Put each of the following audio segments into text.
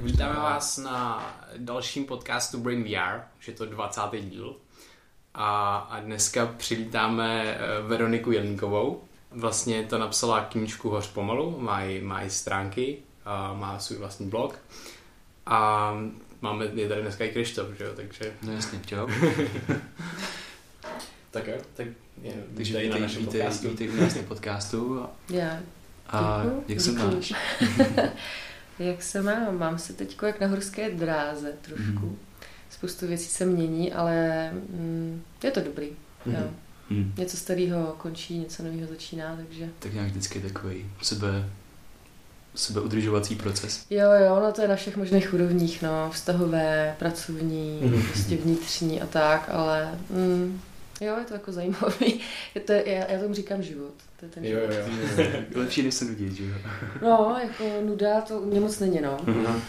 Vítáme vás na dalším podcastu Brain VR, už je to 20. díl. A, a dneska přivítáme eh, Veroniku Jelníkovou. Vlastně to napsala knížku Hoř pomalu, má i, má i stránky, a má svůj vlastní blog. A máme, je tady dneska i Krištof, že jo, takže... No jasně, čau. tak jo, tak je, Takže vítej na našem vítej, podcastu. vítej u nás na podcastu. A, Já. a Děkuju, jak se máš? Jak se mám? Mám se teď jak na horské dráze trošku. Mhm. Spoustu věcí se mění, ale mm, je to dobrý. Mhm. Jo. Hm. Něco starého končí, něco nového začíná, takže... Tak nějak vždycky takový sebe, sebeudržovací proces. Jo, jo, no to je na všech možných úrovních, no, vztahové, pracovní, Mhm. prostě vnitřní a tak, ale mm, jo, je to jako zajímavý. Je to, já, já tomu říkám život. To je ten Jo, život. jo, jo. Lepší než se nudit, že jo? No, jako nuda to mě moc není, no. Aha.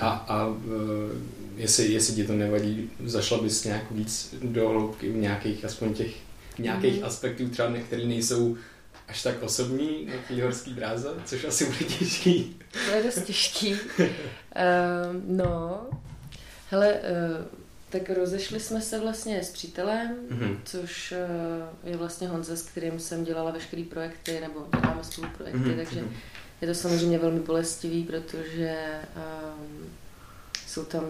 A, a eh, jestli, jestli ti to nevadí, zašla bys nějak víc do hloubky v nějakých, aspoň těch nějakých Mhm. aspektů třeba, které nejsou až tak osobní na té horské dráze, což asi bude těžký. To je dost těžký. Uh, no, hele, uh, tak rozešli jsme se vlastně s přítelem, Mhm. což uh, je vlastně Honza, s kterým jsem dělala veškeré projekty, nebo děláme spolu projekty, Mhm, takže mhm. je to samozřejmě velmi bolestivý, protože um, jsou tam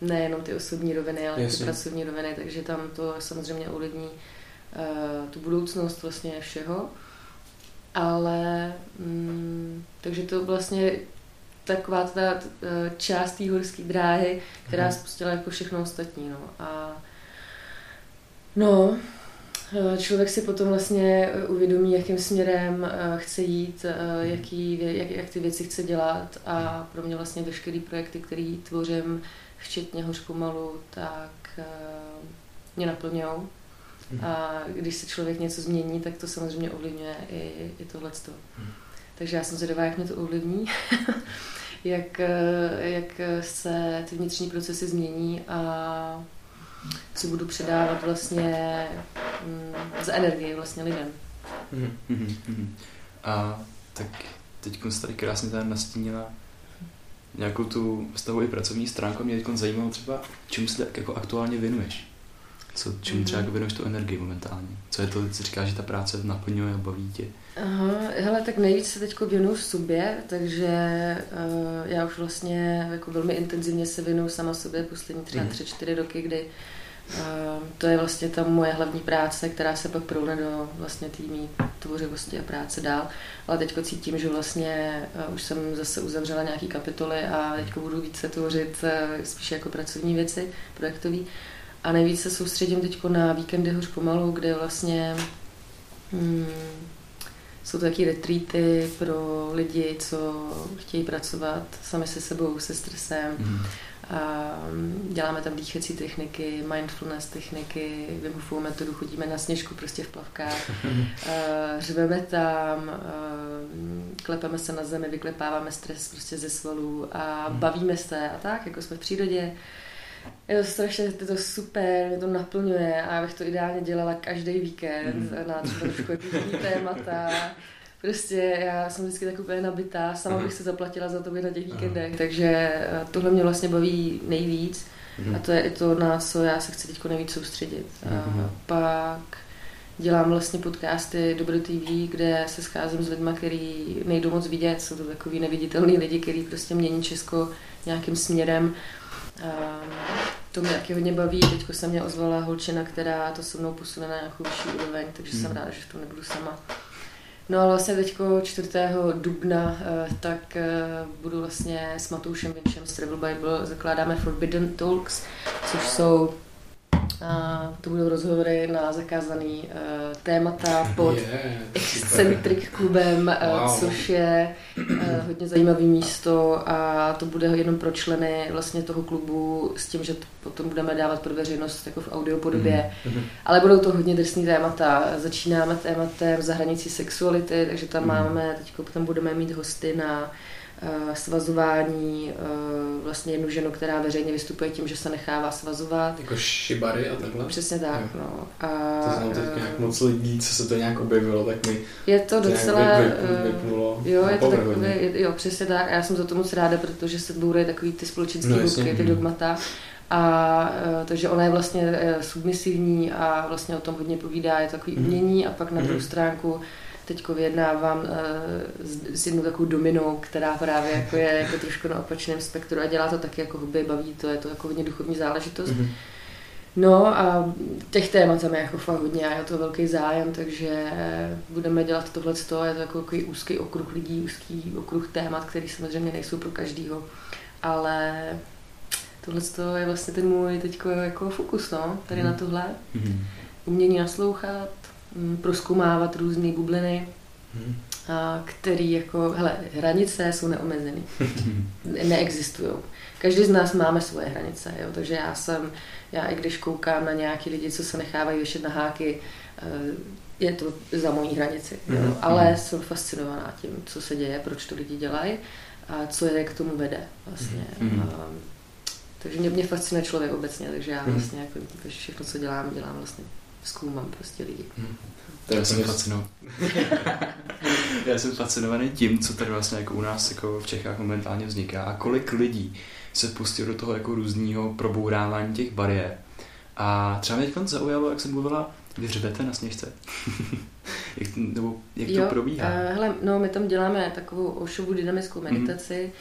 nejenom ty osobní roviny, ale i ty Jasně. pracovní roviny, takže tam to samozřejmě ovlivní uh, tu budoucnost vlastně všeho. Ale mm, takže to vlastně taková ta eh, část té horské dráhy, která Mhm. spustila jako všechno ostatní. No. A no, eh, člověk si potom vlastně eh, uvědomí, jakým směrem chce jít, eh, jaký, jak, jak ty věci chce dělat a pro mě vlastně veškerý projekty, který tvořím, včetně Hoř pomalu, tak mě naplňujou. Mhm. A když se člověk něco změní, tak to samozřejmě ovlivňuje i, i tohleto. Mhm. Takže já jsem zvědavá, jak mě to ovlivní, jak, eh, jak se ty vnitřní procesy změní a co budu předávat vlastně mm, za energii vlastně lidem. Mhm. Mhm, mhm. A tak teď jsi tady krásně tady nastínila nějakou tu vztahovou i pracovní stránku. Mě teď zajímalo třeba, čemu se tak jako aktuálně věnuješ? Co, čemu třeba jako věnuješ tu energii momentálně? Co je to, ty říkáš, že ta práce naplňuje a baví tě? Aha, hele, tak nejvíc se teď věnuju sobě, takže uh, já už vlastně jako velmi intenzivně se věnuju sama sobě poslední třeba Mhm. tři, čtyři roky, kdy uh, to je vlastně ta moje hlavní práce, která se pak proune do vlastně týmí tvořivosti a práce dál. Ale teď cítím, že vlastně uh, už jsem zase uzavřela nějaký kapitoly a teď budu více tvořit uh, spíše jako pracovní věci, projektový. A nejvíc se soustředím teď na víkendy hoř pomalu, kde vlastně hmm, jsou to taky retreaty pro lidi, co chtějí pracovat sami se sebou, se stresem. Mhm. A děláme tam dýchací techniky, mindfulness techniky, Wim metodu, chodíme na sněžku prostě v plavkách, řveme tam, klepeme se na zemi, vyklepáváme stres prostě ze svalů a bavíme se a tak, jako jsme v přírodě. Je to strašně, je to super, mě to naplňuje a já bych to ideálně dělala každý víkend Mhm. na třeba trošku jako témata. Prostě já jsem vždycky tak úplně nabitá, sama bych se zaplatila za to na těch víkendech, takže eh, tohle mě vlastně baví nejvíc a to je i to, na co já se chci teď nejvíc soustředit. A Mhm. pak dělám vlastně podcasty Dobro TV, kde se scházím s lidmi, který nejdou moc vidět, jsou to takový neviditelný lidi, který prostě mění Česko nějakým směrem. A to mě taky hodně baví. Teď se mě ozvala holčina, která to se mnou posune na nějakou vyšší úroveň, takže jsem Mhm. ráda, že v tom nebudu sama. No a vlastně teď 4. dubna eh, tak eh, budu vlastně s Matoušem Vinčem z Travel Bible zakládáme Forbidden Talks, což jsou a to budou rozhovory na zakázaný uh, témata pod Je, Eccentric klubem, wow. Wow. což je uh, hodně zajímavé místo a to bude jenom pro členy vlastně toho klubu s tím, že to potom budeme dávat pro veřejnost jako v audiopodobě. Mhm. Ale budou to hodně drsný témata. Začínáme tématem za hranicí sexuality, takže tam Mhm. máme, teď tam budeme mít hosty na uh, svazování, uh, vlastně jednu ženu, která veřejně vystupuje tím, že se nechává svazovat. Jako šibary a takhle? Přesně tak, Jo. no. A, To znám teď eh, nějak moc lidí, co se to nějak objevilo, tak mi Je to to docela... eh, vypnulo Jo, je to hodně. jo, přesně tak. A já jsem za to moc ráda, protože se bourají takový ty společenské No, ty dogmata. A takže ona je vlastně submisivní a vlastně o tom hodně povídá, je to takový Mhm. umění a pak na druhou Mhm. stránku teďko vyjednávám e, s, s jednou takovou dominou, která právě jako je jako trošku na opačném spektru a dělá to taky jako hobby, baví to, je to jako hodně duchovní záležitost. Mhm. No a těch témat tam je jako fakt hodně a je to velký zájem, takže budeme dělat tohle je to jako takový úzký okruh lidí, úzký okruh témat, který samozřejmě nejsou pro každýho, ale tohle je vlastně ten můj teďko jako fokus, no, tady Mhm. na tohle. Mhm. Umění naslouchat, mm, prozkoumávat různé bubliny, a který jako, hele, hranice jsou neomezený, ne- neexistují. Každý z nás máme svoje hranice, jo? takže já jsem, já i když koukám na nějaký lidi, co se nechávají věšet na háky, eh, je to za mojí hranici, jo? Mhm. ale jsem fascinovaná tím, co se děje, proč to lidi dělají a co je k tomu vede vlastně. Mhm. A, takže mě, mě fascinuje člověk obecně, takže já Mhm. vlastně jako všechno, co dělám, dělám vlastně zkoumám prostě lidi. Já jsem úplně- fascinovaný. Já jsem fascinovaný tím, co tady vlastně jako u nás jako v Čechách momentálně vzniká a kolik lidí se pustí do toho jako různého probourávání těch bariér. A třeba mě teď zaujalo, jak jsem mluvila, vy řvete na sněžce. jak, nebo jak to probíhá? eh, hele, no my tam děláme takovou ošovu dynamickou Mhm. meditaci,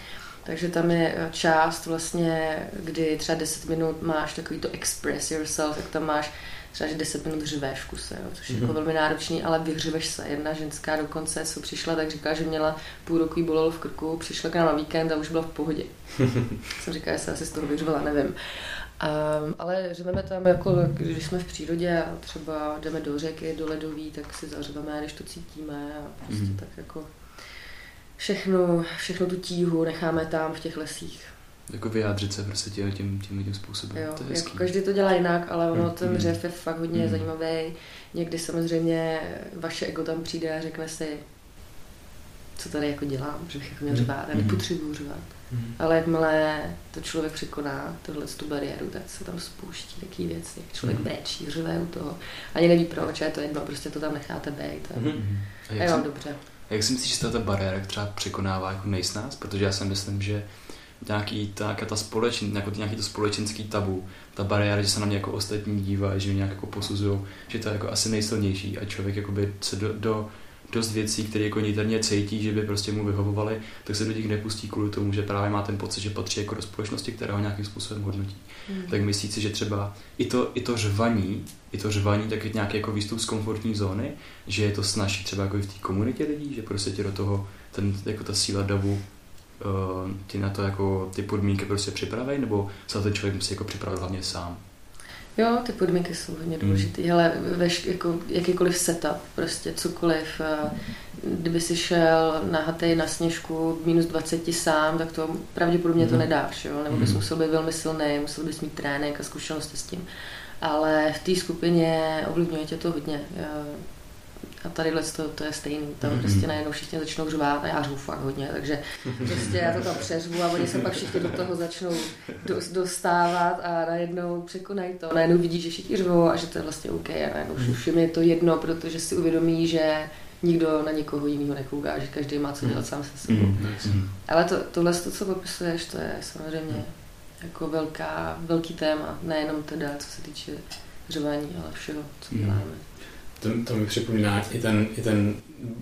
takže tam je eh, část vlastně, kdy třeba 10 minut máš takový to express yourself, tak tam máš třeba že 10 minut řveš v kuse, jo, což je jako Mhm. velmi náročný, ale vyhřiveš se. Jedna ženská dokonce, co přišla, tak říká, že měla půl roku bolelo v krku, přišla k nám na víkend a už byla v pohodě. jsem říkala, že se asi z toho vyřvala, nevím. Um, ale řveme tam, jako, když jsme v přírodě a třeba jdeme do řeky, do ledový, tak si zařveme, když to cítíme a prostě Mhm. tak jako všechnu, všechnu tu tíhu necháme tam v těch lesích. Jako vyjádřit se prostě tím, tím, tím, tím způsobem. Jo, to je jako každý to dělá jinak, ale ono, Mhm. ten řev je fakt hodně Mhm. zajímavý. Někdy samozřejmě vaše ego tam přijde a řekne si, co tady jako dělám, že bych jako měl řvát, já Mhm. nepotřebuju řvát. Mhm. Ale jakmile to člověk překoná, tohle tu bariéru, tak se tam spouští takové věci. Jak člověk Mhm. brečí, řve u toho. Ani neví proč, a je to jedno, prostě to tam necháte být. A. Mhm. A a jak, jo, si, dobře. a jak si myslíš, že ta bariéra třeba překonává jako nejsnáz? Protože já si myslím, že nějaký, ta, nějaká ta společen, jako nějaký to společenský tabu, ta bariéra, že se na mě jako ostatní dívají, že mě nějak jako posuzují, že to je jako asi nejsilnější a člověk jakoby se do, do dost věcí, které jako niterně cítí, že by prostě mu vyhovovaly, tak se do těch nepustí kvůli tomu, že právě má ten pocit, že patří jako do společnosti, která ho nějakým způsobem hodnotí. Mhm. Tak myslíš si, že třeba i to, i to řvaní, i to řvaní tak je nějaký jako výstup z komfortní zóny, že je to snaží třeba jako i v té komunitě lidí, že prostě tě do toho, ten, jako ta síla davu uh, ti na to jako ty podmínky prostě připraví, nebo se na ten člověk musí jako připravit hlavně sám? Jo, ty podmínky jsou hodně Hmm. důležité. Hele, veš, jako jakýkoliv setup, prostě cokoliv. eh, Kdyby si šel nahatej na sněžku minus 20 sám, tak to pravděpodobně to Mhm. nedáš, jo? nebo bys Mhm. musel být velmi silný, musel bys mít trénink a zkušenosti s tím. Ale v té skupině ovlivňuje tě to hodně. A tadyhle to, to je stejný. Tam Mhm. prostě najednou všichni začnou řvát a já řvu fakt hodně, takže prostě já to tam přeřvu a oni se pak všichni do toho začnou do- dostávat a najednou překonají to. Najednou vidí, že všichni řvou a že to je vlastně OK a najednou už jim je to jedno, protože si uvědomí, že nikdo na nikoho jiného nekouká, že každý má co dělat sám se sebou. Mhm. Mhm. Ale to, tohle, to, co popisuješ, to je samozřejmě jako velká, velký téma, nejenom teda, co se týče řvání, ale všeho, co Mhm. děláme. To, to mi připomíná i ten, i ten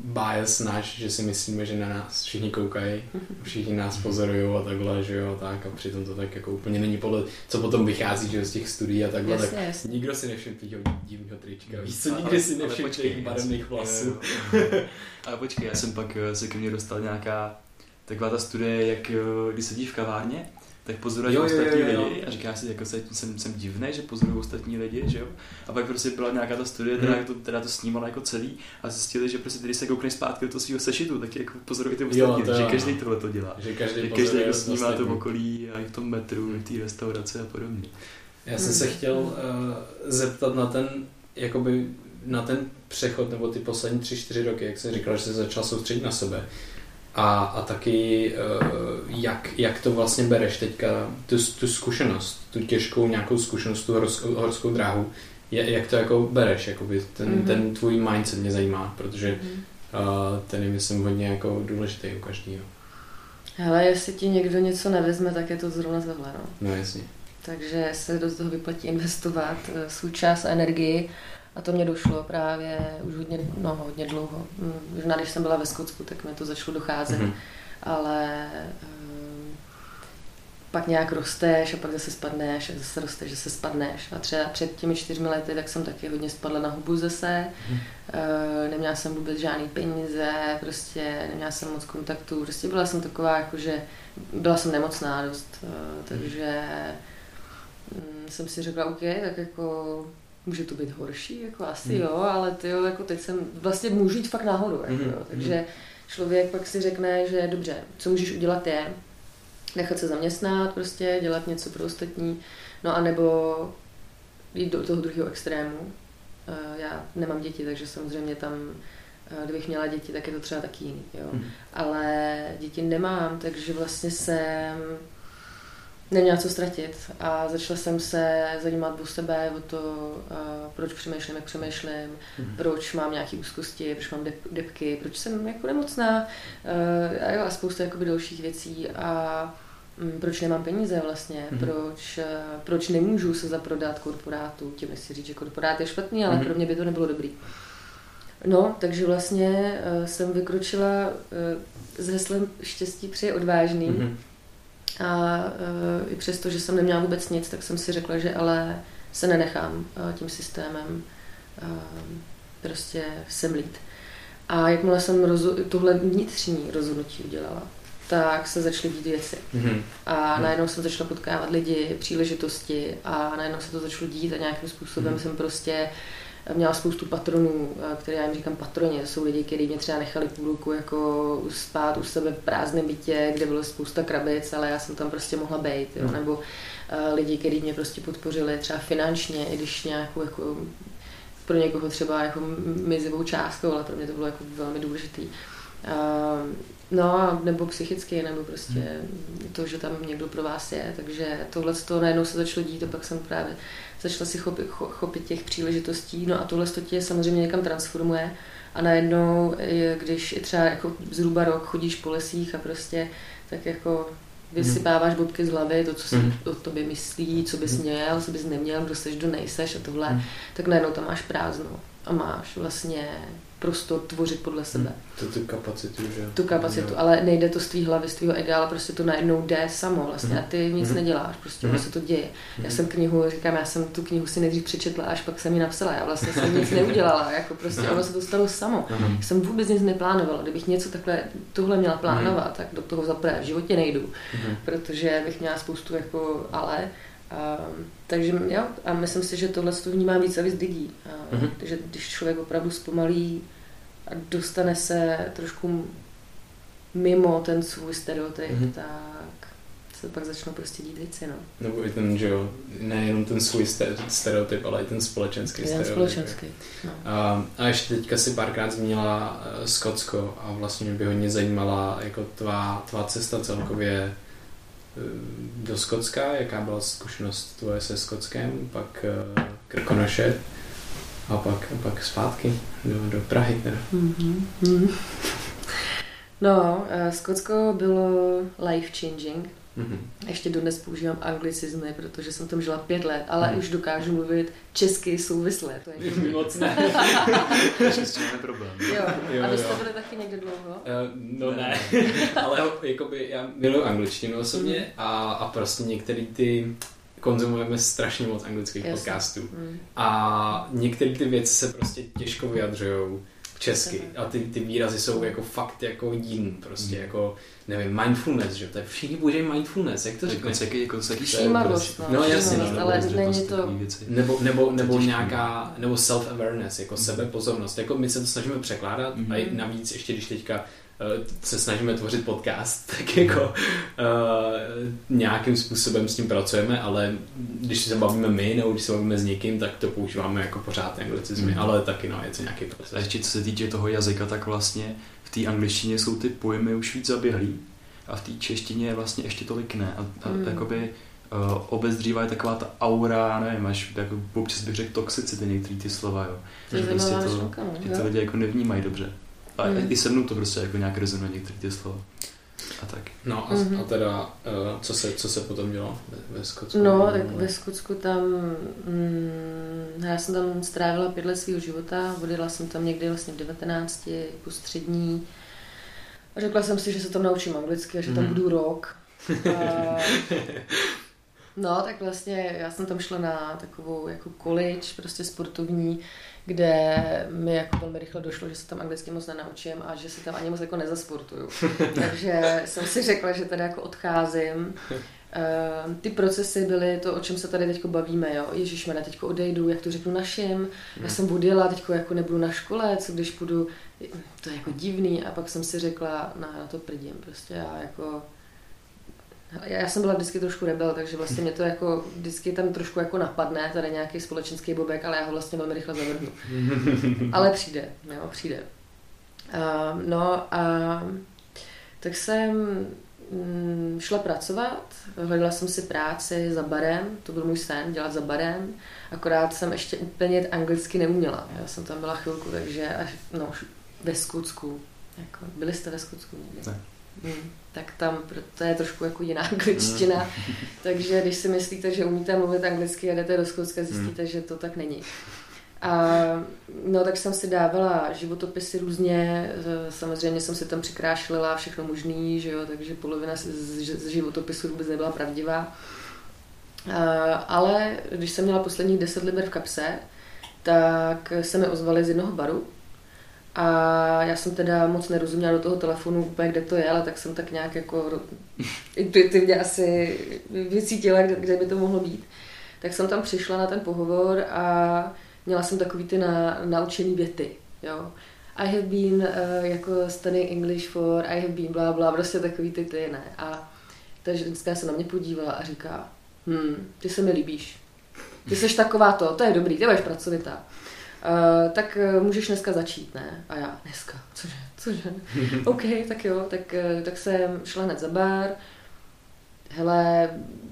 bias náš, že si myslíme, že na nás všichni koukají, všichni nás pozorují a takhle, že jo, tak a přitom to tak jako úplně není podle, co potom vychází, že jo, z těch studií a takhle, tak Jasně, jasně. nikdo si nevšiml tvýho divného trička, víš co, Ale- nikdy si nevšiml těch já barevných jsem- vlasů. Ale počkej, já jsem pak eh, se ke mně dostal nějaká taková ta studie, jak eh, když sedíš v kavárně, tak pozoruješ Jo, jo, ostatní jo, jo. lidi a říkáš si, jako se, jsem, jsem divný, že pozoruju ostatní lidi, že jo? A pak prostě byla nějaká ta studie, která Hmm. to, která to snímala jako celý a zjistili, že prostě když se koukneš zpátky do toho svého sešitu, tak jako pozoruje ty Jo, ostatní, to že jo, každý no. tohle to dělá. Že každý, Že každý pozoruje jako snímá to v okolí a i v tom metru, i v té restauraci a podobně. Já jsem se Hmm. chtěl uh, zeptat na ten, jakoby na ten přechod nebo ty poslední tři, čtyři roky, jak jsi říkal, že jsi začal soustředit na sebe. A, a taky, uh, jak, jak to vlastně bereš teďka, tu, tu zkušenost, tu těžkou nějakou zkušenost, tu horskou, horskou dráhu, je, jak to jako bereš, jakoby ten, mm-hmm. ten tvůj mindset mě zajímá, protože mm-hmm. uh, ten je myslím hodně jako důležitý u každého. Ale jestli ti někdo něco nevezme, tak je to zrovna tohle, no. No jasně. Takže se do toho vyplatí investovat eh, svůj čas a energii. A to mě došlo právě už hodně, no, hodně dlouho. Možná když jsem byla ve Skotsku, tak mi to začalo docházet. Mm-hmm. Ale um, pak nějak rosteš a pak zase spadneš a zase rosteš, zase spadneš. A třeba před těmi čtyřmi lety tak jsem taky hodně spadla na hubu zase. Mm. Uh, neměla jsem vůbec žádný peníze, prostě neměla jsem moc kontaktů. Prostě byla jsem taková, jakože byla jsem nemocná dost. Uh, takže um, jsem si řekla, OK, tak jako může to být horší, jako asi mm. jo, ale ty jo, jako teď jsem, vlastně můžu jít fakt nahoru, jako, mm. jo, takže člověk pak si řekne, že dobře, co můžeš udělat je, nechat se zaměstnat, prostě dělat něco pro ostatní, no a nebo jít do toho druhého extrému. Eh, já nemám děti, takže samozřejmě tam, eh, kdybych měla děti, tak je to třeba taky jiný, jo. Mm. Ale děti nemám, takže vlastně jsem neměla co ztratit a začala jsem se zajímat o sebe, o to, uh, proč přemýšlím, jak přemýšlím, mm. proč mám nějaké úzkosti, proč mám dep, depky, proč jsem jako nemocná uh, a, jo, a spousta jakoby dalších věcí a um, proč nemám peníze vlastně, mm. proč, uh, proč nemůžu se zaprodat korporátu, tím nechci říct, že korporát je špatný, ale mm. pro mě by to nebylo dobrý. No, takže vlastně jsem vykročila s heslem štěstí přeje odvážným, mm a uh, i přesto, že jsem neměla vůbec nic, tak jsem si řekla, že ale se nenechám uh, tím systémem uh, prostě semlít. A jakmile jsem rozu- tohle vnitřní rozhodnutí udělala, tak se začaly dít věci. Mm-hmm. A najednou jsem začala potkávat lidi, příležitosti a najednou se to začalo dít a nějakým způsobem mm-hmm. jsem prostě uh, měla spoustu patronů, eh, které já jim říkám patroni, to jsou lidi, kteří mě třeba nechali půl roku jako spát u sebe v prázdném bytě, kde bylo spousta krabic, ale já jsem tam prostě mohla být, jo? Hmm. nebo uh, lidi, kteří mě prostě podpořili třeba finančně, i když nějakou jako pro někoho třeba jako mizivou částkou, ale pro mě to bylo jako velmi důležitý. Uh, no, nebo psychicky, nebo prostě hmm. to, že tam někdo pro vás je, takže tohle to najednou se začalo dít a pak jsem právě začala si chopit, chopit těch příležitostí, no a tohle to tě samozřejmě někam transformuje a najednou, když třeba jako zhruba rok chodíš po lesích a prostě tak jako vysypáváš bodky z hlavy, to, co si mm. o tobě myslí, co bys mhm. měl, co bys neměl, kdo seš, kdo nejseš a tohle, mm. tak najednou tam máš prázdno a máš vlastně prostor tvořit podle sebe. Hmm. To tu kapacitu, že? Tu kapacitu, jo. ale nejde to z tvý hlavy, z tvýho ega, ale prostě to najednou jde samo vlastně hmm. a ty nic hmm. neděláš, prostě hmm. se to děje. Hmm. Já jsem knihu, říkám, já jsem tu knihu si nejdřív přečetla, až pak jsem ji napsala, já vlastně jsem nic neudělala, jako prostě hmm. ono se to stalo samo. Hmm. Jsem vůbec nic neplánovala, kdybych něco takhle, tohle měla plánovat, hmm. tak do toho zaprvé v životě nejdu, hmm. protože bych měla spoustu jako ale, Um, takže jo, a myslím si, že tohle to vnímá víc a víc lidí. Uh, mm-hmm. Takže když člověk opravdu zpomalí a dostane se trošku mimo ten svůj stereotyp, mm-hmm. tak se pak začnou prostě dít věci, no. Nebo i ten, že jo, nejenom ten svůj stereotyp, ale i ten společenský ten stereotyp. společenský, no. a, a ještě teďka si párkrát zmínila uh, Skotsko a vlastně mě by hodně zajímala jako tvá, tvá cesta celkově uh, do Skotska, jaká byla zkušenost tvoje se Skotskem, pak uh, Krkonoše a pak, a pak zpátky do, do Prahy. Teda. Mm-hmm. No, uh, Skotsko bylo life changing. Mm-hmm. Ještě dodnes používám anglicizmy, protože jsem tam žila pět let, ale mm. už dokážu mluvit česky souvisle. To je moc ne. Je problém. Jo. jo. A vy jste byli taky někde dlouho? Uh, no ne, ale jakoby já miluji angličtinu osobně mm. a, a prostě některé ty konzumujeme strašně moc anglických Jasně. podcastů. Mm. A některé ty věci se prostě těžko vyjadřují česky. A ty, ty výrazy jsou jako fakt jako jiný, prostě mm. jako, nevím, mindfulness, že to je všichni používají mindfulness, jak to řekne? Konceky, konceky Všímavost, no. no jasně, no, ale není to... Nebo, nebo, nebo nějaká, nebo self-awareness, jako mm. sebepozornost, jako my se to snažíme překládat mm. a navíc ještě, když teďka se snažíme tvořit podcast, tak jako uh, nějakým způsobem s tím pracujeme, ale když se bavíme my, nebo když se bavíme s někým, tak to používáme jako pořád anglicizmy, mm. ale taky no, je to nějaký proces. A ještě co se týče toho jazyka, tak vlastně v té angličtině jsou ty pojmy už víc zaběhlý a v té češtině vlastně ještě tolik ne. A, a mm. jakoby uh, obezřívá je taková ta aura, nevím, až jako občas bych řekl toxicity některý ty slova, jo. To je prostě to, no, že to lidi jako nevnímají dobře. A Mm. i se mnou to prostě jako nějak rezonuje některé ty slova. A tak. No a, Mhm. a teda, uh, co, se, co se potom dělo ve, ve Skotsku? No, tak ve Skotsku tam, mm, já jsem tam strávila pět let svého života, odjela jsem tam někdy vlastně v 19, po střední. A řekla jsem si, že se tam naučím anglicky a že tam Mhm. budu rok. A, no, tak vlastně já jsem tam šla na takovou jako college, prostě sportovní, kde mi jako velmi rychle došlo, že se tam anglicky moc nenaučím a že se tam ani moc jako nezasportuju. Takže jsem si řekla, že tady jako odcházím. Uh, ty procesy byly to, o čem se tady teď bavíme, jo. Ježíš, já teď odejdu, jak to řeknu našim. Já jsem odjela, teď jako nebudu na škole, co když půjdu, to je jako divný. A pak jsem si řekla, no, já to prdím, prostě já jako já, já jsem byla vždycky trošku rebel, takže vlastně mě to jako vždycky tam trošku jako napadne, tady nějaký společenský bobek, ale já ho vlastně velmi rychle zavrhnu. ale přijde, jo, přijde. Uh, no a tak jsem mm, šla pracovat, hledala jsem si práci za barem, to byl můj sen, dělat za barem, akorát jsem ještě úplně anglicky neuměla. Já jsem tam byla chvilku, takže až, no, ve Skotsku. Jako, byli jste ve Skotsku někdy? Ne. Hmm, tak tam to je trošku jako jiná angličtina, takže když si myslíte, že umíte mluvit anglicky a jdete do Skotska, zjistíte, že to tak není. A no tak jsem si dávala životopisy různě, eh, samozřejmě jsem si tam přikrášlila všechno možný, že jo, takže polovina z, životopisu vůbec nebyla pravdivá. A, ale když jsem měla posledních 10 liber v kapse, tak se mi ozvali z jednoho baru a já jsem teda moc nerozuměla do toho telefonu úplně, kde to je, ale tak jsem tak nějak jako intuitivně asi vycítila, kde, kde by to mohlo být. Tak jsem tam přišla na ten pohovor a měla jsem takový ty na, naučený věty, jo. I have been uh, jako studying English for, I have been bla bla, prostě takový ty ty, ne. A ta ženská se na mě podívala a říká, hm, ty se mi líbíš. Ty jsi taková to, to je dobrý, ty budeš pracovitá. Uh, tak uh, můžeš dneska začít, ne? A já, dneska, cože, cože? OK, tak jo, tak, uh, tak jsem šla hned za bar. Hele,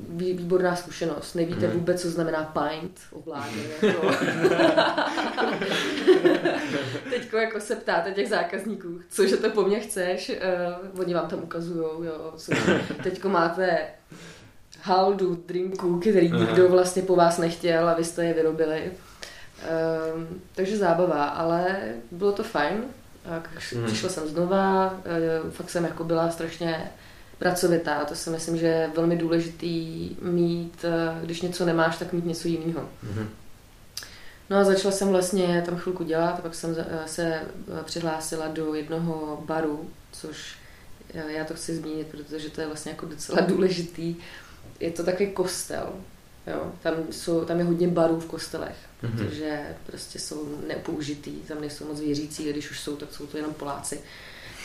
vý, výborná zkušenost. Nevíte Mhm. vůbec, co znamená pint ovládně. Jako. Teďko jako se ptáte těch zákazníků, cože to po mně chceš? Uh, oni vám tam ukazujou, jo. Co, teďko máte haldu drinků, který nikdo vlastně po vás nechtěl a vy jste je vyrobili. Um, takže zábava, ale bylo to fajn. Hmm. Přišla jsem znova, uh, fakt jsem jako byla strašně pracovitá. To si myslím, že je velmi důležitý mít, uh, když něco nemáš, tak mít něco jiného. Mhm. No a začala jsem vlastně tam chvilku dělat, a pak jsem za- se eh, přihlásila do jednoho baru, což eh, já to chci zmínit, protože to je vlastně jako docela důležitý. Je to takový kostel, jo. Tam, jsou, tam je hodně barů v kostelech, Mhm. protože prostě jsou nepoužitý, tam nejsou moc věřící, když už jsou, tak jsou to jenom Poláci.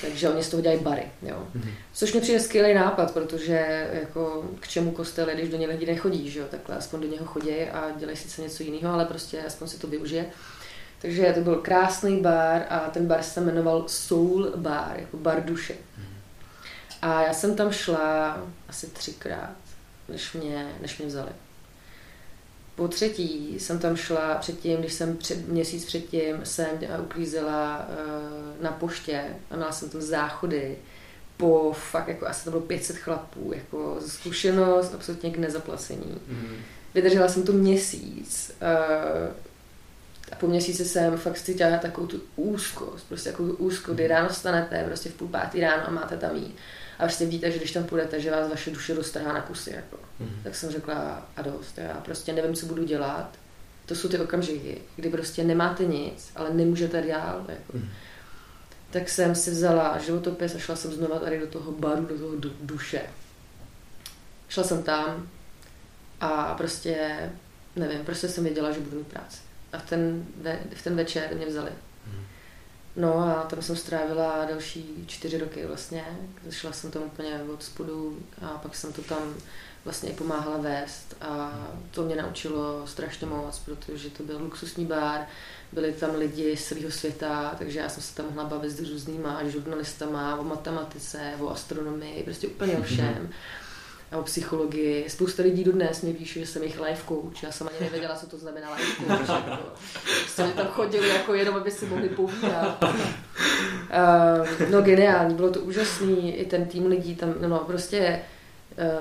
Takže oni z toho dělají bary, jo. Mhm. Což mi přijde skvělý nápad, protože jako k čemu kostel je, když do něj lidi nechodí, že jo, takhle aspoň do něho chodí a dělají sice něco jiného, ale prostě aspoň si to využije. Takže to byl krásný bar a ten bar se jmenoval Soul Bar, jako bar duše. A já jsem tam šla asi třikrát, než mě, než mě vzali. Po třetí jsem tam šla předtím, když jsem před, měsíc předtím jsem eh, uklízela uh, na poště a měla jsem tam záchody po fakt jako asi to bylo 500 chlapů, jako zkušenost absolutně k nezaplacení. Mhm. Vydržela jsem to měsíc uh, a po měsíci jsem fakt cítila takovou tu úzkost, prostě takovou tu úzkost, kdy ráno stanete, prostě v půl pátý ráno a máte tam jít. A prostě víte, že když tam půjdete, že vás vaše duše roztrhá na kusy. Jako. Mhm. Tak jsem řekla, a dost, já prostě nevím, co budu dělat. To jsou ty okamžiky, kdy prostě nemáte nic, ale nemůžete dál. Jako. Mhm. Tak jsem si vzala životopis a šla jsem znova tady do toho baru, do toho du- duše. Šla jsem tam a prostě, nevím, prostě jsem věděla, že budu mít práci. A v ten, ve, v ten večer mě vzali. No a tam jsem strávila další čtyři roky vlastně. Zašla jsem tam úplně od spodu a pak jsem to tam vlastně i pomáhala vést a to mě naučilo strašně moc, protože to byl luxusní bar, byli tam lidi z celého světa, takže já jsem se tam mohla bavit s různýma žurnalistama o matematice, o astronomii, prostě úplně o všem. A o psychologii. Spousta lidí dodnes mě píše, že jsem jejich life coach. Já jsem ani nevěděla, co to znamená life coach. Prostě tam chodili jako jenom, aby si mohli povídat. Uh, no geniální, bylo to úžasný. I ten tým lidí tam, no prostě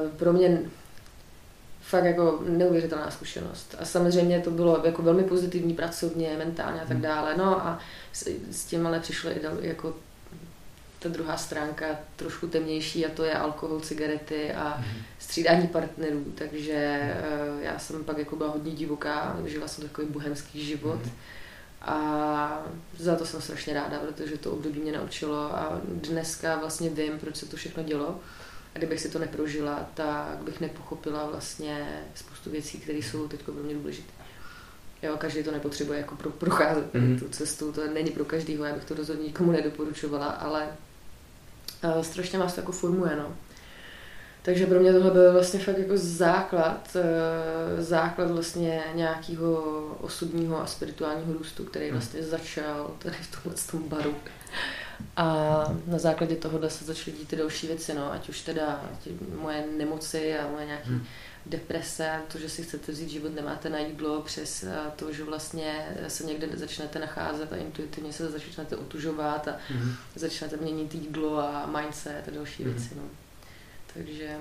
uh, pro mě fakt jako neuvěřitelná zkušenost. A samozřejmě to bylo jako velmi pozitivní pracovně, mentálně a tak hmm. dále. No a s, s tím ale přišlo i jako ta druhá stránka trošku temnější a to je alkohol, cigarety a hmm. střídání partnerů. Takže uh, já jsem pak jako byla hodně divoká, žila jsem takový bohemský život. Hmm. A za to jsem strašně ráda, protože to období mě naučilo a dneska vlastně vím, proč se to všechno dělo. A kdybych si to neprožila, tak bych nepochopila vlastně spoustu věcí, které jsou teď pro mě důležité. Jo, každý to nepotřebuje jako pro, procházet mm-hmm. tu cestu, to není pro každého, já bych to rozhodně nikomu nedoporučovala, ale uh, strašně vás to jako formuje, no. Takže pro mě tohle byl vlastně fakt jako základ, uh, základ vlastně nějakého osobního a spirituálního růstu, který mhm. vlastně začal tady v tomhle tom baru. A na základě tohohle se začaly dít ty další věci, no, ať už teda moje nemoci a moje nějaké hmm. Deprese, to, že si chcete vzít život, nemáte na jídlo, přes to, že vlastně se někde začnete nacházet a intuitivně se začnete otužovat a hmm. začnete měnit jídlo a mindset a další hmm. věci. No. Takže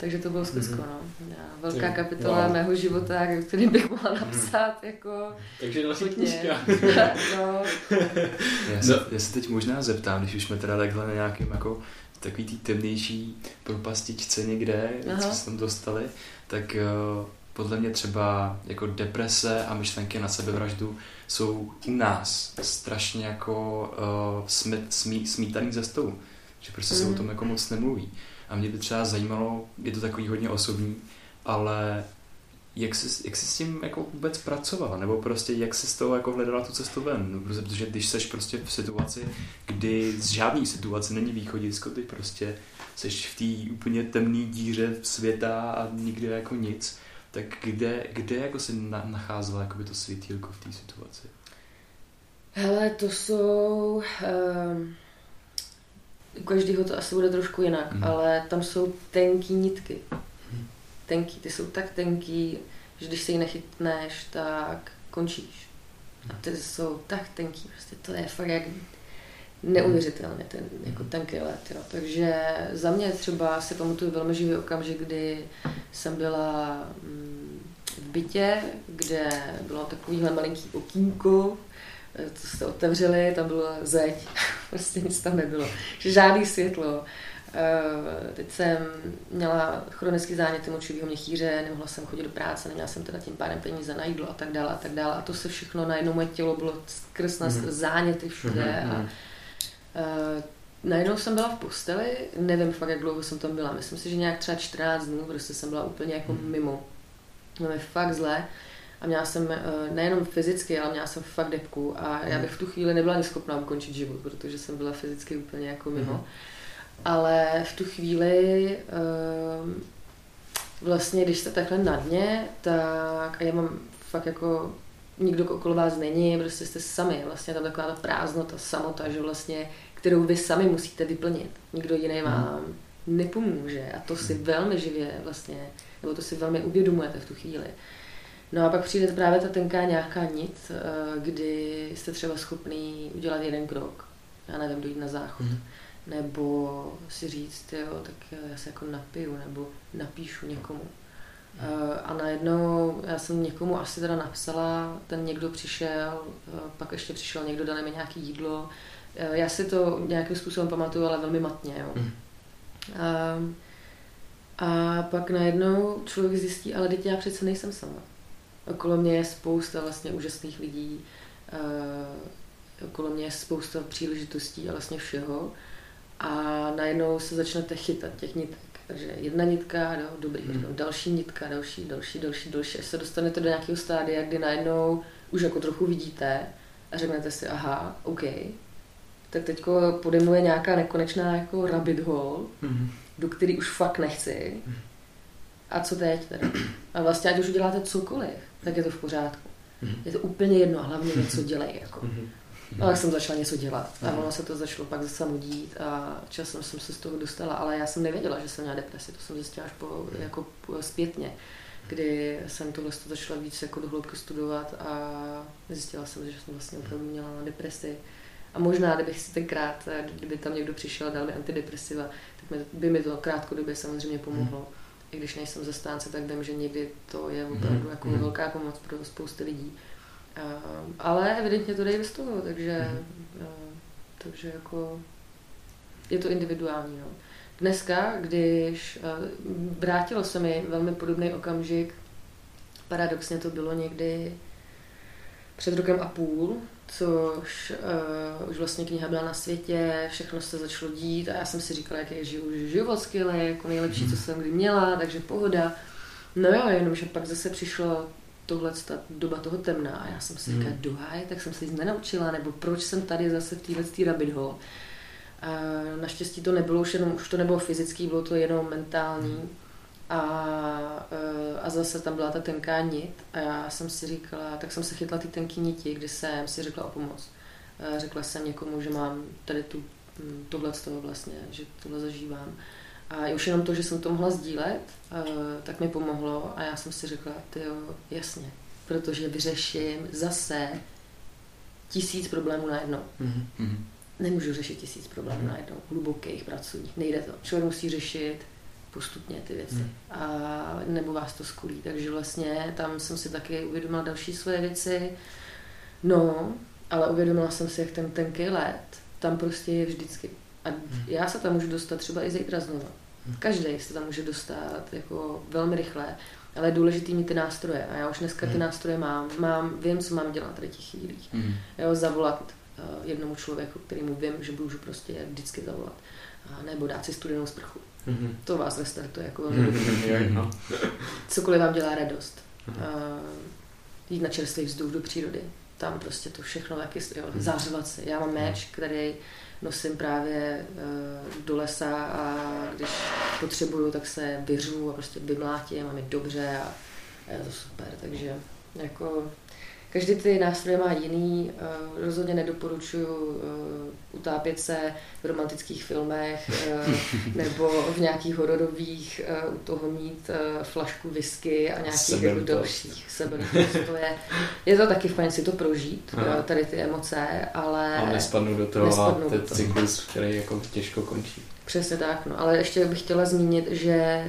takže to bylo Skutsko, mm-hmm. no. Velká Ty, kapitola wow. mého života, který bych mohla mhm. napsat, mm. jako... Takže další knížka. no. Já se, já se teď možná zeptám, když už jsme teda takhle na nějakým jako takový tý temnější propastičce někde, Aha. co se tam dostali, tak uh, podle mě třeba jako deprese a myšlenky na sebevraždu jsou u nás strašně jako uh, smít, smí, smítaný ze stolu. Že prostě mm. se o mhm. tom jako moc nemluví. A mě by třeba zajímalo, je to takový hodně osobní, ale jak jsi, jak jsi s tím jako vůbec pracovala, nebo prostě jak jsi z toho jako hledala tu cestu ven, no, protože když jsi prostě v situaci, kdy z žádné situace není východisko, ty prostě jsi v té úplně temné díře světa a nikde jako nic, tak kde, kde jako si na, nacházela jako by to světílko v té situaci? Hele, to jsou... Um u každého to asi bude trošku jinak, mm. ale tam jsou tenký nitky. Tenký, ty jsou tak tenký, že když se jí nechytneš, tak končíš. A ty jsou tak tenký, prostě to je fakt jak neuvěřitelně ten jako tenký let. Jo. Takže za mě třeba si pamatuju velmi živý okamžik, kdy jsem byla mm, v bytě, kde bylo takovýhle malinký okýnko, to jste otevřeli, tam bylo zeď, prostě nic tam nebylo. Žádný světlo. Eh, teď jsem měla chronický záněty močového měchýře, nemohla jsem chodit do práce, neměla jsem teda tím pádem peníze na jídlo a tak dále a tak dále. A to se všechno najednou moje tělo bylo skrz na mm-hmm. záněty všude. Mm-hmm. A, mhm. eh, najednou jsem byla v posteli, nevím fakt, jak dlouho jsem tam byla. Myslím si, že nějak třeba 14 dnů, prostě jsem byla úplně jako mm-hmm. mimo. Bylo mi fakt zle. A měla jsem eh, nejenom fyzicky, ale měla jsem fakt depku a já bych v tu chvíli nebyla ani schopná ukončit život, protože jsem byla fyzicky úplně jako mimo. Mm-hmm. Ale v tu chvíli ehm, vlastně, když jste takhle na dně, tak a já mám fakt jako nikdo okolo vás není, prostě jste sami, vlastně tam taková ta prázdnota, samota, že vlastně, kterou vy sami musíte vyplnit. Nikdo jiný mhm. vám nepomůže a to si mhm. velmi živě vlastně, nebo to si velmi uvědomujete v tu chvíli. No a pak přijde právě ta tenká nějaká nit, eh, kdy jste třeba schopný udělat jeden krok. Já nevím, dojít na záchod. Mm. Nebo si říct, jo, tak já se jako napiju, nebo napíšu někomu. Mm. A najednou já jsem někomu asi teda napsala, ten někdo přišel, eh, pak ještě přišel někdo, dal mi nějaké jídlo. Já si to nějakým způsobem pamatuju, ale velmi matně. Jo. A, a pak najednou člověk zjistí, ale teď já přece nejsem sama. Okolo mě je spousta vlastně úžasných lidí, okolo mě je spousta příležitostí a vlastně všeho. A najednou se začnete chytat těch nitek. Takže jedna nitka, no, dobrý, hmm. další nitka, další, další, další, další. Až se dostanete do nějakého stádia, kdy najednou už jako trochu vidíte a řeknete si, aha, OK, tak teď pode mnou je nějaká nekonečná jako rabbit hole, mm-hmm. do který už fakt nechci. A co teď teda? A vlastně, ať už uděláte cokoliv, tak je to v pořádku. Mm-hmm. Je to úplně jedno, hlavně něco dělej. Jako. Mm-hmm. Ale jsem začala něco dělat a ono se to začalo pak zase dít a časem jsem se z toho dostala, ale já jsem nevěděla, že jsem měla depresi, to jsem zjistila až po, jako zpětně, kdy jsem tohle začala víc jako dohloubky studovat a zjistila jsem, že jsem vlastně opravdu měla na depresi. A možná, kdybych si tenkrát, kdyby tam někdo přišel a dal mi antidepresiva, tak by mi to krátkodobě samozřejmě pomohlo. Hmm. I když nejsem zastánce, tak vím, že někdy to je opravdu hmm. jako hmm. velká pomoc pro spousty lidí. Uh, ale evidentně to jde bez toho, takže, uh, takže jako je to individuální. No. Dneska, když uh, vrátilo se mi velmi podobný okamžik, paradoxně to bylo někdy před rokem a půl, což uh, už vlastně kniha byla na světě, všechno se začalo dít a já jsem si říkala, jak je život skvělý, jako nejlepší, co jsem kdy měla, takže pohoda. No jo, jenomže pak zase přišlo tohle ta doba toho temna a já jsem si říkala, hmm. duhaj, tak jsem se nic nenaučila, nebo proč jsem tady zase v téhle rabbit hole. A naštěstí to nebylo už jenom, už to nebylo fyzický, bylo to jenom mentální. Hmm. A, e, a zase tam byla ta tenká nit a já jsem si říkala, tak jsem se chytla ty tenký niti, kdy jsem si řekla o pomoc. E, řekla jsem někomu, že mám tady tu, tohle z toho vlastně, že tohle zažívám. A už jenom to, že jsem to mohla sdílet, eh, tak mi pomohlo a já jsem si řekla, ty jo, jasně, protože vyřeším zase tisíc problémů najednou. Mm-hmm. Nemůžu řešit tisíc problémů mm-hmm. najednou, hlubokých, pracovních, nejde to. Člověk musí řešit postupně ty věci. Mm. A nebo vás to skulí. Takže vlastně tam jsem si taky uvědomila další svoje věci. No, ale uvědomila jsem si, jak ten tenký let tam prostě je vždycky. A já se tam můžu dostat třeba i zítra znova. Každý se tam může dostat jako velmi rychle, ale je důležitý mít ty nástroje. A já už dneska ty mhm. nástroje mám. mám vím, co mám dělat tady těch chvílích. Mm. Jo, zavolat uh, jednomu člověku, kterýmu vím, že můžu prostě vždycky zavolat. A nebo dát si studenou sprchu. Mm. To vás restartuje jako velmi. Cokoliv vám dělá radost. Uh, jít na čerstvý vzduch do přírody. Tam prostě to všechno taky, jo, zářovat se. Já mám meč, který nosím právě uh, do lesa a když potřebuju, tak se vyřu a prostě vymlátím a mi dobře a, a je to super, takže jako Každý ty nástroje má jiný. Eh, rozhodně nedoporučuju eh, utápět se v romantických filmech eh, nebo v nějakých hororových u toho mít flašku whisky a nějakých jako dalších To je, je to taky fajn si to prožít, Aha. tady ty emoce, ale... A nespadnu do toho nespadnu a ten cyklus, který jako těžko končí. Přesně tak, no. ale ještě bych chtěla zmínit, že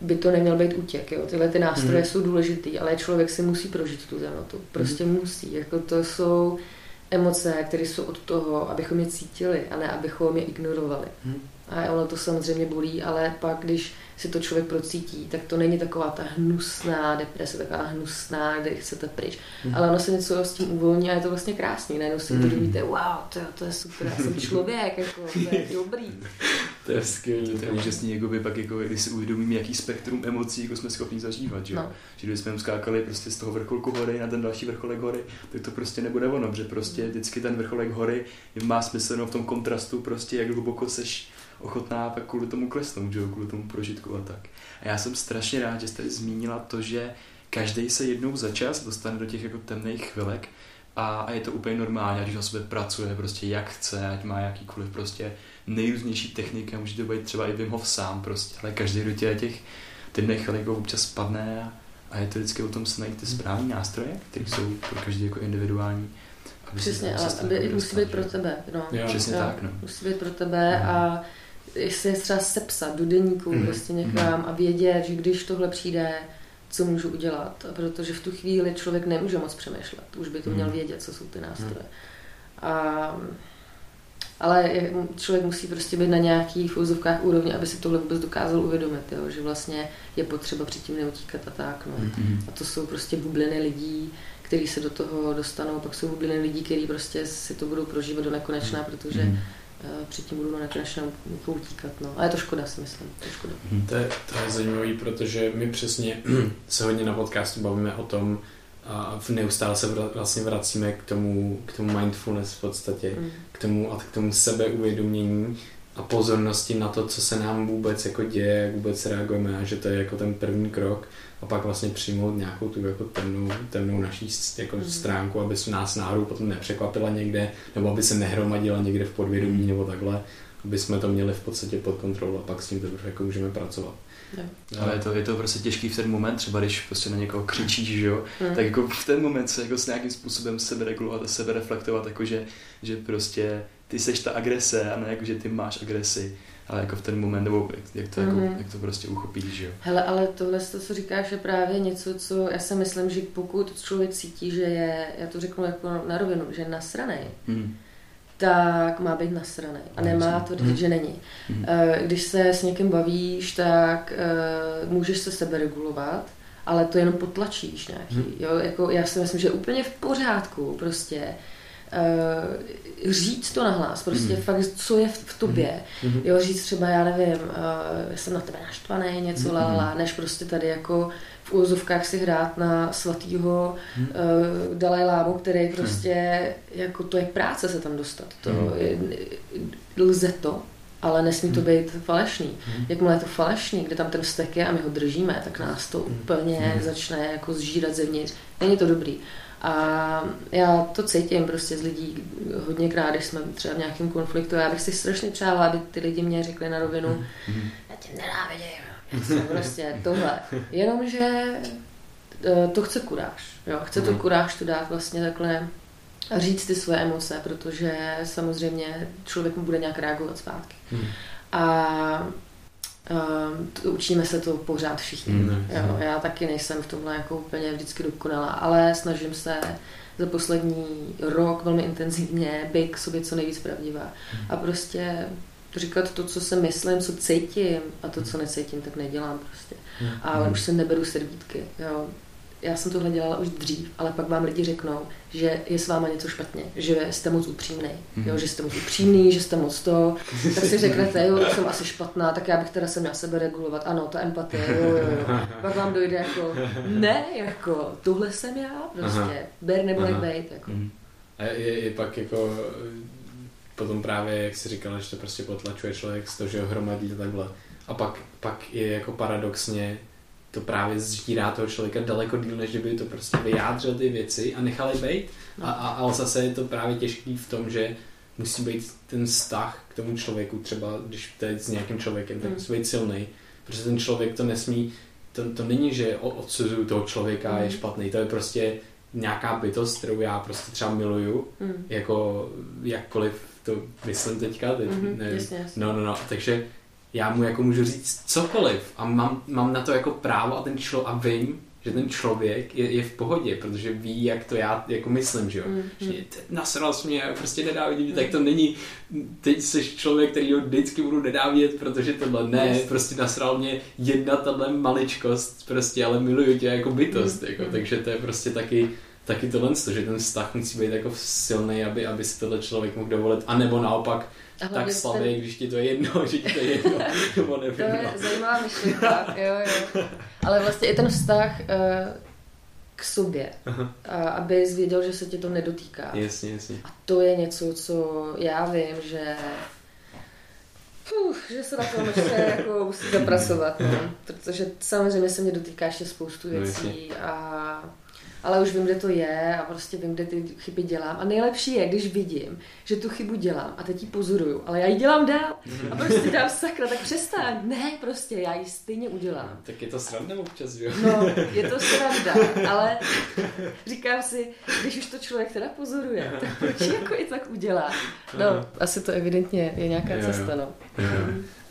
by to neměl být útěk. Jo. Tyhle ty nástroje hmm. jsou důležitý, ale člověk si musí prožít tu temnotu. Prostě hmm. musí. Jako to jsou emoce, které jsou od toho, abychom je cítili a ne abychom je ignorovali. Hmm. A ono to samozřejmě bolí, ale pak, když si to člověk procítí, tak to není taková ta hnusná deprese, taková hnusná, kde chcete pryč. Mm. Ale ono se něco s tím uvolní a je to vlastně krásný. Najednou si mm. uvědomíte, wow, to, to je super, já jsem člověk, jako, to je dobrý. to je skvělé. To je úžasný, jako by pak, jako, když si uvědomím, jaký spektrum emocí jako jsme schopni zažívat. Že, no. že když jsme skákali prostě z toho vrcholku hory na ten další vrcholek hory, tak to prostě nebude ono, protože prostě vždycky ten vrcholek hory má smysl v tom kontrastu, prostě jak hluboko seš ochotná pak kvůli tomu klesnout, že jo, kvůli tomu prožitku a tak. A já jsem strašně rád, že jste zmínila to, že každý se jednou za čas dostane do těch jako temných chvilek a, a je to úplně normální, ať už na sebe pracuje prostě jak chce, ať má jakýkoliv prostě nejrůznější techniky, může to být třeba i Wim Hof sám prostě, ale každý do těch, těch temných chvilek jako občas spadne a, a je to vždycky o tom se najít ty správné nástroje, které jsou pro každý jako individuální. Přesně, ale aby, musí být pro tebe. No. Jo, Přesně jo, tak, no. Musí být pro tebe a jestli je třeba sepsat do deníku mm. prostě někam mm. a vědět, že když tohle přijde, co můžu udělat, protože v tu chvíli člověk nemůže moc přemýšlet, už by to měl mhm. vědět, co jsou ty nástroje. Mm. A, ale člověk musí prostě být na nějakých úzovkách úrovni, aby si tohle vůbec dokázal uvědomit, jo? že vlastně je potřeba předtím neutíkat a tak. No. Mm. A to jsou prostě bubliny lidí, kteří se do toho dostanou, pak jsou bubliny lidí, kteří prostě si to budou prožívat do nekonečna, mhm. protože mm Eh, předtím budu nekonečně utíkat. No. A je to škoda, si myslím. To je, škoda. Hmm. To, je, to je zajímavé, protože my přesně se hodně na podcastu bavíme o tom, a v neustále se vlastně vracíme k tomu, k tomu mindfulness v podstatě, Mm. k tomu a k tomu sebeuvědomění a pozornosti na to, co se nám vůbec jako děje, jak vůbec reagujeme a že to je jako ten první krok a pak vlastně přijmout nějakou tu jako temnou, temnou naší jako Mhm. stránku, aby se nás náhodou potom nepřekvapila někde, nebo aby se nehromadila někde v podvědomí nebo takhle, aby jsme to měli v podstatě pod kontrolou a pak s tím teprve jako můžeme pracovat. Jo. Ale je to, je to prostě těžký v ten moment, třeba když prostě na někoho křičíš, že jo, Mm. tak jako v ten moment se jako s nějakým způsobem seberegulovat a sebereflektovat, jako že, že prostě ty seš ta agrese a ne jako, že ty máš agresi, ale jako v ten moment, nebo jak, jak to, jako, Mhm. jak to prostě uchopíš, že jo. Hele, ale tohle, to, co říkáš, je právě něco, co já si myslím, že pokud člověk cítí, že je, já to řeknu jako na rovinu, že je nasranej, Hmm. tak má být nasranej. A nemá Jasně. tvrdit, Mhm. že není. Mhm. Eh, Když se s někým bavíš, tak eh, můžeš se sebe regulovat, ale to jenom potlačíš nějaký. Jo? Jako, já si myslím, že je úplně v pořádku prostě eh, říct to nahlas, prostě Mhm. fakt, co je v, tobě. Mhm. Jo, říct třeba, já nevím, uh, jsem na tebe naštvaný, něco Mhm. la, la, la, než prostě tady jako v úzovkách si hrát na svatýho Mhm. uh, Dalaj Lámu, který prostě, jako to je práce se tam dostat. To Mhm. je, lze to, ale nesmí to Mhm. být falešný. Mhm. Jakmile je to falešný, kde tam ten vztek je a my ho držíme, tak nás to úplně Mhm. začne jako zžírat zevnitř. Není to dobrý. A já to cítím prostě z lidí hodněkrát, když jsme třeba v nějakém konfliktu. Já bych si strašně přála, aby ty lidi mě řekli na rovinu, Mhm. já tě nenávidím, já jsem prostě tohle. Jenomže eh, to chce kuráž. Jo? Chce to Mhm. kuráž tu dát vlastně takhle a říct ty svoje emoce, protože samozřejmě člověk mu bude nějak reagovat zpátky. Mhm. A to, učíme se to pořád všichni. Mhm. Jo, já taky nejsem v tomhle jako úplně vždycky dokonalá, ale snažím se za poslední rok velmi intenzivně být k sobě co nejvíc pravdivá. A prostě říkat to, co se myslím, co cítím a to, co necítím, tak nedělám prostě. Ale už se neberu servítky. Jo. Já jsem tohle dělala už dřív, ale pak vám lidi řeknou, že je s váma něco špatně, že jste moc upřímný, Mhm. jo, že jste moc upřímný, že jste moc to, tak si řeknete, jo, jsem asi špatná, tak já bych teda se měla sebe regulovat, ano, ta empatie, jo, jo, jo. Pak vám dojde jako, ne, jako, tohle jsem já, prostě, Aha. ber nebo Aha. bejt, jako. Mhm. A je, je pak jako potom právě, jak jsi říkala, že to prostě potlačuje člověk z toho, že ho hromadí a takhle. A pak, pak je jako paradoxně to právě zžírá toho člověka daleko díl, než kdyby to prostě vyjádřil ty věci a nechal je být. A, a, ale zase je to právě těžký v tom, že musí být ten vztah k tomu člověku, třeba když to je s nějakým člověkem, tak Hmm. musí být silný, protože ten člověk to nesmí, to, to není, že odsuzuju toho člověka a je Hmm. špatný, to je prostě nějaká bytost, kterou já prostě třeba miluju, Mm. jako jakkoliv to myslím teďka, teď Mhm, nevím. jasně, jasně. No, no, no, takže já mu jako můžu říct cokoliv a mám, mám na to jako právo a ten člo a vím, že ten člověk je, je v pohodě, protože ví, jak to já jako myslím, že jo. Mm, Že nasral jsi mě, prostě nenávidím, tě, tak to není, teď jsi člověk, který ho vždycky budu nenávidět, protože tohle ne, Yes. prostě nasral mě jedna tahle maličkost, prostě, ale miluju tě jako bytost, Mm, jako, takže to je prostě taky, taky tohle, že ten vztah musí být jako silný, aby, aby si tohle člověk mohl dovolit, anebo naopak tak slabý, ten- když ti to je jedno, že ti to je jedno, nebo nevím, To je no. zajímavá myšlenka, jo, jo. Ale vlastně i ten vztah uh, k sobě, a aby věděl, že se tě to nedotýká. Jasně, jasně. A to je něco, co já vím, že Uf, že se na tom ještě jako musí zapracovat, no. protože samozřejmě se mě dotýká ještě spoustu No, věcí a ale už vím, kde to je a prostě vím, kde ty chyby dělám. A nejlepší je, když vidím, že tu chybu dělám a teď ji pozoruju, ale já ji dělám dál. A prostě dám sakra, tak přestaň. Ne, prostě já ji stejně udělám. Tak je to sranda občas, že jo? No, je to sranda, ale říkám si, když už to člověk teda pozoruje, tak proč jako i tak udělá? No, asi to evidentně je nějaká Jo, cesta, no.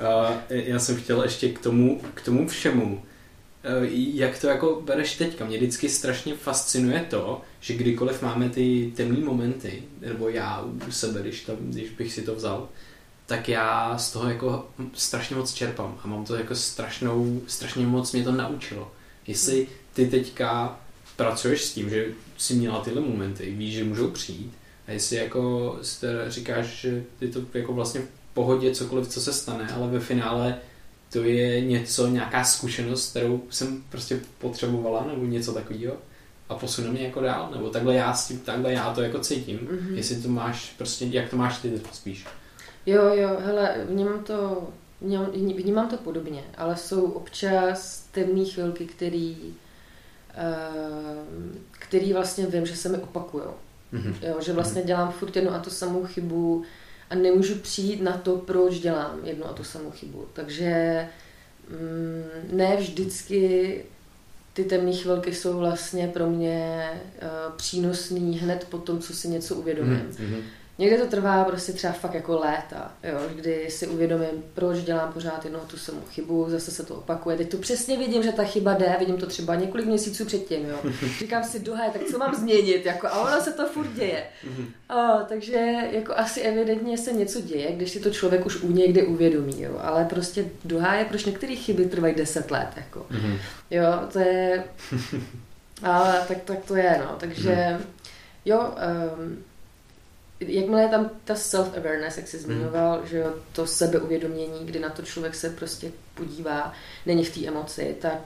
A já jsem chtěl ještě k tomu, k tomu všemu, jak to jako bereš teďka. Mě vždycky strašně fascinuje to, že kdykoliv máme ty temné momenty, nebo já u sebe, když, tam, když bych si to vzal, tak já z toho jako strašně moc čerpám a mám to jako strašnou, strašně moc mě to naučilo. Jestli ty teďka pracuješ s tím, že si měla tyhle momenty, víš, že můžou přijít a jestli jako jste říkáš, že je to jako vlastně v pohodě cokoliv, co se stane, ale ve finále to je něco, nějaká zkušenost, kterou jsem prostě potřebovala nebo něco takového. A posune mě jako dál, nebo takhle já, s tím, takhle já to jako cítím, mm-hmm. jestli to máš prostě, jak to máš ty spíš. Jo, jo, hele, vnímám to, vnímám, vnímám to podobně, ale jsou občas temné chvilky, který, uh, který vlastně vím, že se mi opakují. Mm-hmm. Jo, že vlastně mhm. dělám furt jednu a tu samou chybu a nemůžu přijít na to, proč dělám jednu a tu samou chybu. Takže mm, ne vždycky ty temné chvilky jsou vlastně pro mě uh, přínosný hned po tom, co si něco uvědomím. Mm-hmm. Někde to trvá prostě třeba fakt jako léta, jo, kdy si uvědomím, proč dělám pořád jednou tu samou chybu, zase se to opakuje. Teď tu přesně vidím, že ta chyba jde, vidím to třeba několik měsíců předtím, jo. Říkám si, dohaj, tak co mám změnit, jako, a ono se to furt děje. O, takže jako asi evidentně se něco děje, když si to člověk už u někde uvědomí, jo. Ale prostě dohá proč některé chyby trvají deset let, jako. Jo, to je... Ale tak, tak to je, no. Takže jo, um, jakmile je tam ta self-awareness, jak jsi hmm. zmiňoval, mm. že jo, to sebeuvědomění, kdy na to člověk se prostě podívá, není v té emoci, tak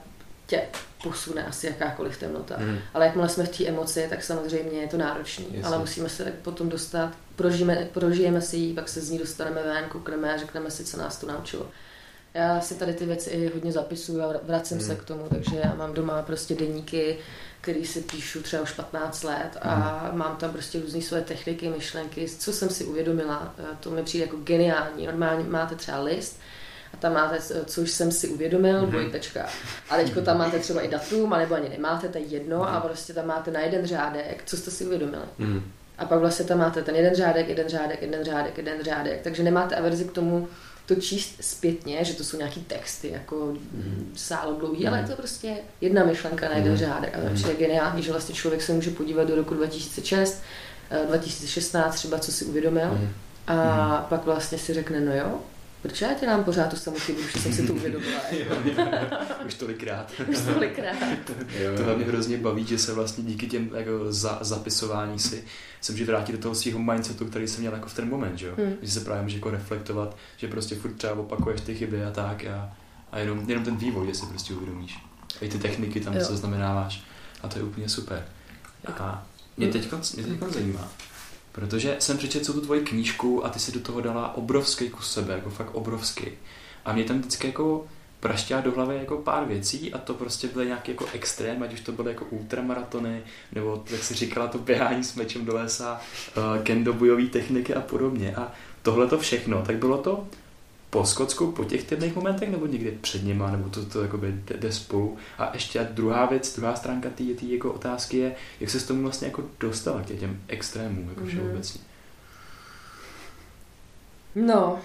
tě posune asi jakákoliv temnota. Mm. Ale jakmile jsme v té emoci, tak samozřejmě je to náročné. Ale musíme se potom dostat, prožijeme, prožijeme si ji, pak se z ní dostaneme ven, koukneme a řekneme si, co nás to naučilo. Já si tady ty věci i hodně zapisuju a vracím mm. se hmm. k tomu, takže já mám doma prostě deníky, který si píšu třeba už 15 let a mm. mám tam prostě různé své techniky, myšlenky, co jsem si uvědomila, to mi přijde jako geniální. Normálně máte třeba list a tam máte, co jsem si uvědomil, mm. dvojtečka. A teďko tam máte třeba i datum, anebo ani nemáte, to je jedno mm. a prostě tam máte na jeden řádek, co jste si uvědomili. Mm. A pak vlastně tam máte ten jeden řádek, jeden řádek, jeden řádek, jeden řádek, takže nemáte averzi k tomu, to číst zpětně, že to jsou nějaký texty, jako mm. sálo dlouhý, mm. ale je to prostě jedna myšlenka na jeden mm. řádek. A to je geniální, že vlastně člověk se může podívat do roku 2006, 2016 eh, třeba, co si uvědomil, mm. a mm. pak vlastně si řekne, no jo, proč já dělám pořád tu samou chybu, už jsem si to uvědomila. už tolikrát. už tolikrát. to mě hrozně baví, že se vlastně díky těm jako za, zapisování si se může vrátit do toho svého mindsetu, který jsem měl jako v ten moment, že jo? Hmm. Že se právě může jako reflektovat, že prostě furt třeba opakuješ ty chyby a tak a, a jenom, jenom ten vývoj, že si prostě uvědomíš. A i ty techniky tam zaznamenáváš a to je úplně super. A mě teď, mě teď zajímá, Protože jsem přečetl tu tvoji knížku a ty si do toho dala obrovský kus sebe, jako fakt obrovský. A mě tam vždycky jako praštěla do hlavy jako pár věcí a to prostě byly nějaký jako extrém, ať už to byly jako ultramaratony, nebo jak si říkala, to běhání s mečem do lesa, uh, kendo bojové techniky a podobně. A tohle to všechno, tak bylo to po Skotsku, po těch temných momentech, nebo někde před nima, nebo to, to jakoby jde spolu. A ještě druhá věc, druhá stránka té jako otázky je, jak se s tomu vlastně jako dostala k těm extrémům, jako mm-hmm. všeobecně. No,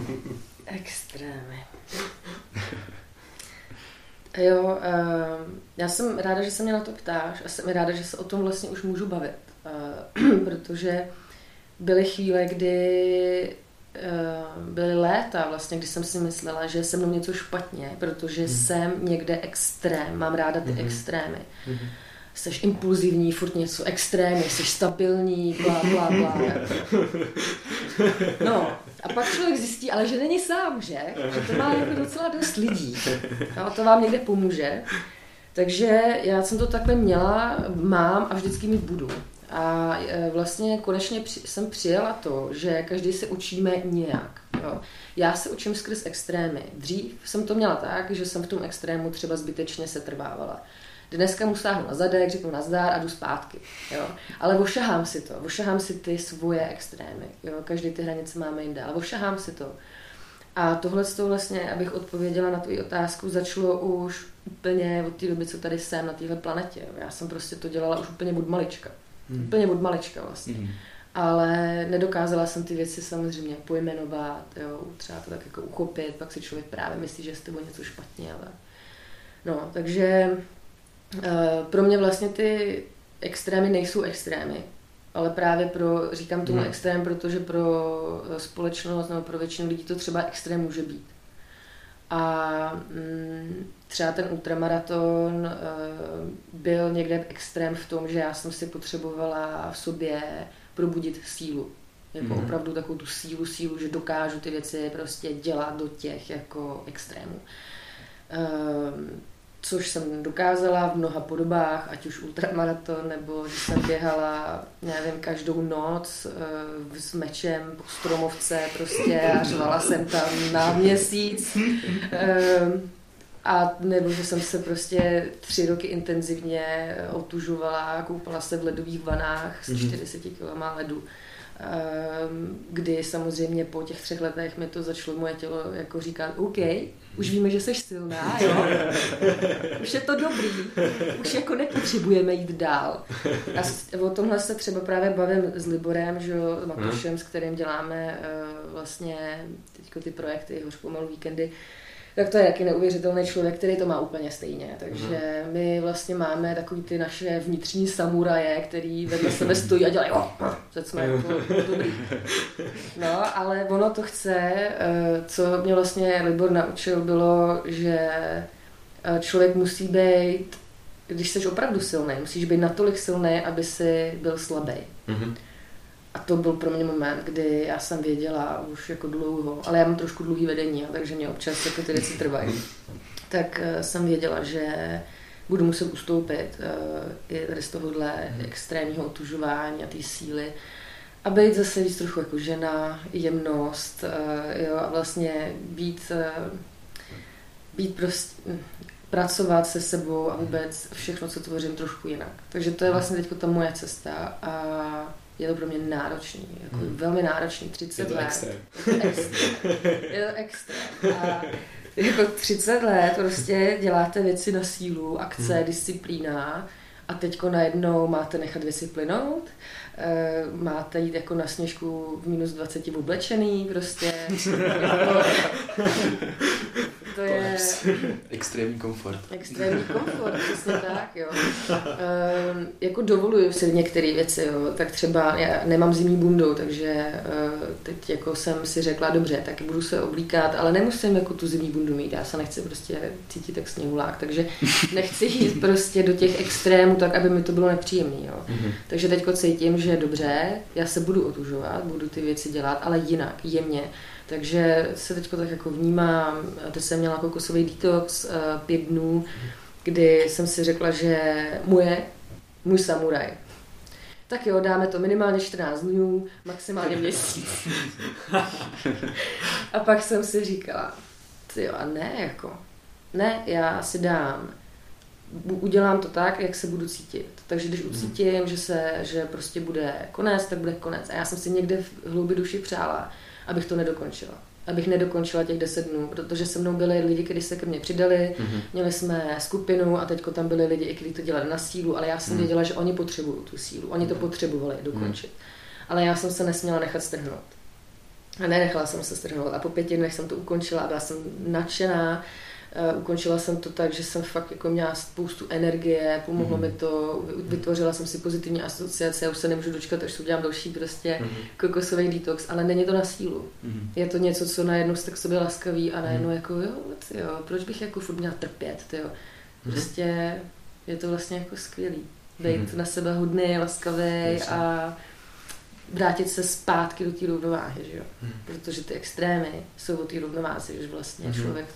extrémy. Jo, uh, já jsem ráda, že se mě na to ptáš a jsem ráda, že se o tom vlastně už můžu bavit, uh, protože byly chvíle, kdy byly léta vlastně, kdy jsem si myslela, že se mnou něco špatně, protože hmm. jsem někde extrém, mám ráda ty hmm. extrémy. Hmm. Jsi impulzivní, furt něco extrémy, jsi stabilní, bla, bla, bla. No, a pak člověk zjistí, ale že není sám, že? Že to má jako docela dost lidí. No, to vám někde pomůže. Takže já jsem to takhle měla, mám a vždycky mi budu. A e, vlastně konečně jsem přijela to, že každý se učíme nějak. Jo. Já se učím skrz extrémy. Dřív jsem to měla tak, že jsem v tom extrému třeba zbytečně se trvávala. Dneska mu stáhnu na zadek, řeknu nazdár a jdu zpátky. Jo. Ale ošahám si to, ošahám si ty svoje extrémy. Jo. Každý ty hranice máme jinde, ale ošahám si to. A tohle to vlastně, abych odpověděla na tvou otázku, začalo už úplně od té doby, co tady jsem na téhle planetě. Jo. Já jsem prostě to dělala už úplně od malička. Hmm. Úplně od malička vlastně. Hmm. Ale nedokázala jsem ty věci samozřejmě pojmenovat, jo, třeba to tak jako uchopit, pak si člověk právě myslí, že je s tebou něco špatně. Ale... No, takže uh, pro mě vlastně ty extrémy nejsou extrémy, ale právě pro, říkám tomu hmm. extrém, protože pro eh, společnost nebo pro většinu lidí to třeba extrém může být. A mm, třeba ten ultramaraton uh, byl někde extrém v tom, že já jsem si potřebovala v sobě probudit sílu. Jako mm-hmm. opravdu takovou tu sílu, sílu, že dokážu ty věci prostě dělat do těch jako extrémů. Uh, což jsem dokázala v mnoha podobách, ať už ultramaraton, nebo že jsem běhala, nevím, každou noc uh, s mečem po stromovce prostě a řvala jsem tam na měsíc. Uh, a nebo že jsem se prostě tři roky intenzivně otužovala, koupala se v ledových vanách s 40 mhm. kg ledu. Ehm, kdy samozřejmě po těch třech letech mi to začalo moje tělo jako říkat, OK, už víme, že jsi silná, jo? už je to dobrý, už jako nepotřebujeme jít dál. A o tomhle se třeba právě bavím s Liborem, že Matušem, s kterým děláme uh, vlastně teďko ty projekty Hoř pomalu víkendy, tak to je jaký neuvěřitelný člověk, který to má úplně stejně. Takže mhm. my vlastně máme takový ty naše vnitřní samuraje, který vedle sebe stojí a dělají, oh, teď jsme jako dobrý. No, ale ono to chce, eh, co mě vlastně Libor naučil, bylo, že eh, člověk musí být, když jsi opravdu silný, musíš být natolik silný, aby si byl slabý. Mm-hmm. A to byl pro mě moment, kdy já jsem věděla už jako dlouho, ale já mám trošku dlouhý vedení, takže mě občas jako ty věci trvají. Tak uh, jsem věděla, že budu muset ustoupit uh, i tady z tohohle mhm. extrémního otužování a té síly a být zase víc trochu jako žena, jemnost uh, jo, a vlastně být, být prostě, pracovat se sebou a vůbec všechno, co tvořím, trošku jinak. Takže to je mhm. vlastně teď ta moje cesta a je to pro mě náročný, jako hmm. velmi náročný, 30 je to let. Extrém. Je to extrém. Je to extrém. A jako 30 let prostě děláte věci na sílu, akce, hmm. disciplína a teďko najednou máte nechat věci plynout, máte jít jako na sněžku v minus 20 oblečený, prostě. to je... Extrémní komfort. Extrémní komfort, přesně tak, jo. E, jako dovoluju si některé věci, jo. Tak třeba já nemám zimní bundu, takže e, teď jako jsem si řekla, dobře, tak budu se oblíkat, ale nemusím jako tu zimní bundu mít, já se nechci prostě cítit tak sněhulák, takže nechci jít prostě do těch extrémů tak, aby mi to bylo nepříjemné, jo. Mm-hmm. Takže teďko cítím, že dobře, já se budu otužovat, budu ty věci dělat, ale jinak, jemně takže se teď tak jako vnímám, teď jsem měla kokosový detox uh, pět dnů, kdy jsem si řekla, že moje, můj samuraj. Tak jo, dáme to minimálně 14 dnů, maximálně měsíc. a pak jsem si říkala, ty jo, a ne, jako, ne, já si dám, udělám to tak, jak se budu cítit. Takže když ucítím, že se, že prostě bude konec, tak bude konec. A já jsem si někde v hloubi duši přála, abych to nedokončila. Abych nedokončila těch deset dnů, protože se mnou byli lidi, kteří se ke mně přidali, mm-hmm. měli jsme skupinu a teďko tam byli lidi, kteří to dělali na sílu, ale já jsem mm. věděla, že oni potřebují tu sílu, oni to mhm. potřebovali dokončit. Mm. Ale já jsem se nesměla nechat strhnout. A nenechala jsem se strhnout. A po pěti dnech jsem to ukončila a byla jsem nadšená ukončila jsem to tak, že jsem fakt jako měla spoustu energie, pomohlo mm-hmm. mi to, vytvořila jsem si pozitivní asociace, já už se nemůžu dočkat, až udělám další prostě mm-hmm. kokosový detox, ale není to na sílu. Mm-hmm. Je to něco, co najednou jste k sobě laskavý a najednou mm-hmm. jako jo, jo, proč bych jako furt měla trpět, jo. Mm-hmm. Prostě je to vlastně jako skvělý. Být mm-hmm. na sebe hodný, laskavý a vrátit se zpátky do té rovnováhy, že jo. Mm-hmm. Protože ty extrémy jsou o té rovnováze, že vlastně mm-hmm. člověk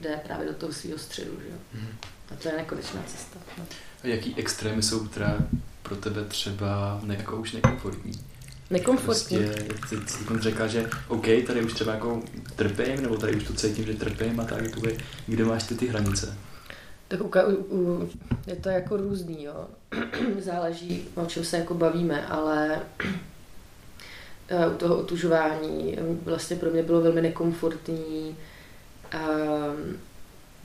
jde právě do toho svého středu. Že? Mm. A to je nekonečná cesta. No. A jaký extrémy jsou teda pro tebe třeba ne, jako už nekomfortní? Nekomfortní. Prostě, ty jsi řekla, že OK, tady už třeba jako trpím, nebo tady už to cítím, že trpím a tak, jakoby, kde máš ty ty hranice? Tak u, u, je to jako různý, jo. Záleží, o čem se jako bavíme, ale eh, u toho otužování vlastně pro mě bylo velmi nekomfortní Ehm,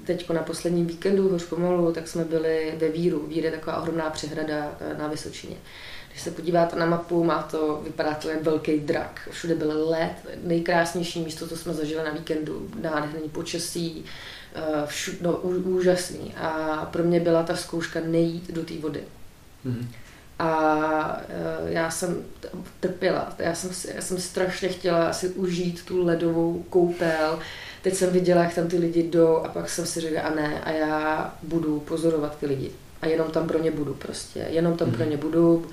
teď na posledním víkendu hoř pomalu, tak jsme byli ve Víru. Vír je taková ohromná přehrada eh, na Vysočině. Když se podíváte na mapu, má to, vypadá to jak velký drak. Všude byl led, nejkrásnější místo, co jsme zažili na víkendu, nádherný počasí, eh, všu, no, úžasný. A pro mě byla ta zkouška nejít do té vody. Mm-hmm. A eh, já jsem trpěla, já jsem, já jsem strašně chtěla si užít tu ledovou koupel, teď jsem viděla, jak tam ty lidi jdou a pak jsem si řekla, a ne, a já budu pozorovat ty lidi. A jenom tam pro ně budu prostě. Jenom tam mm-hmm. pro mhm. ně budu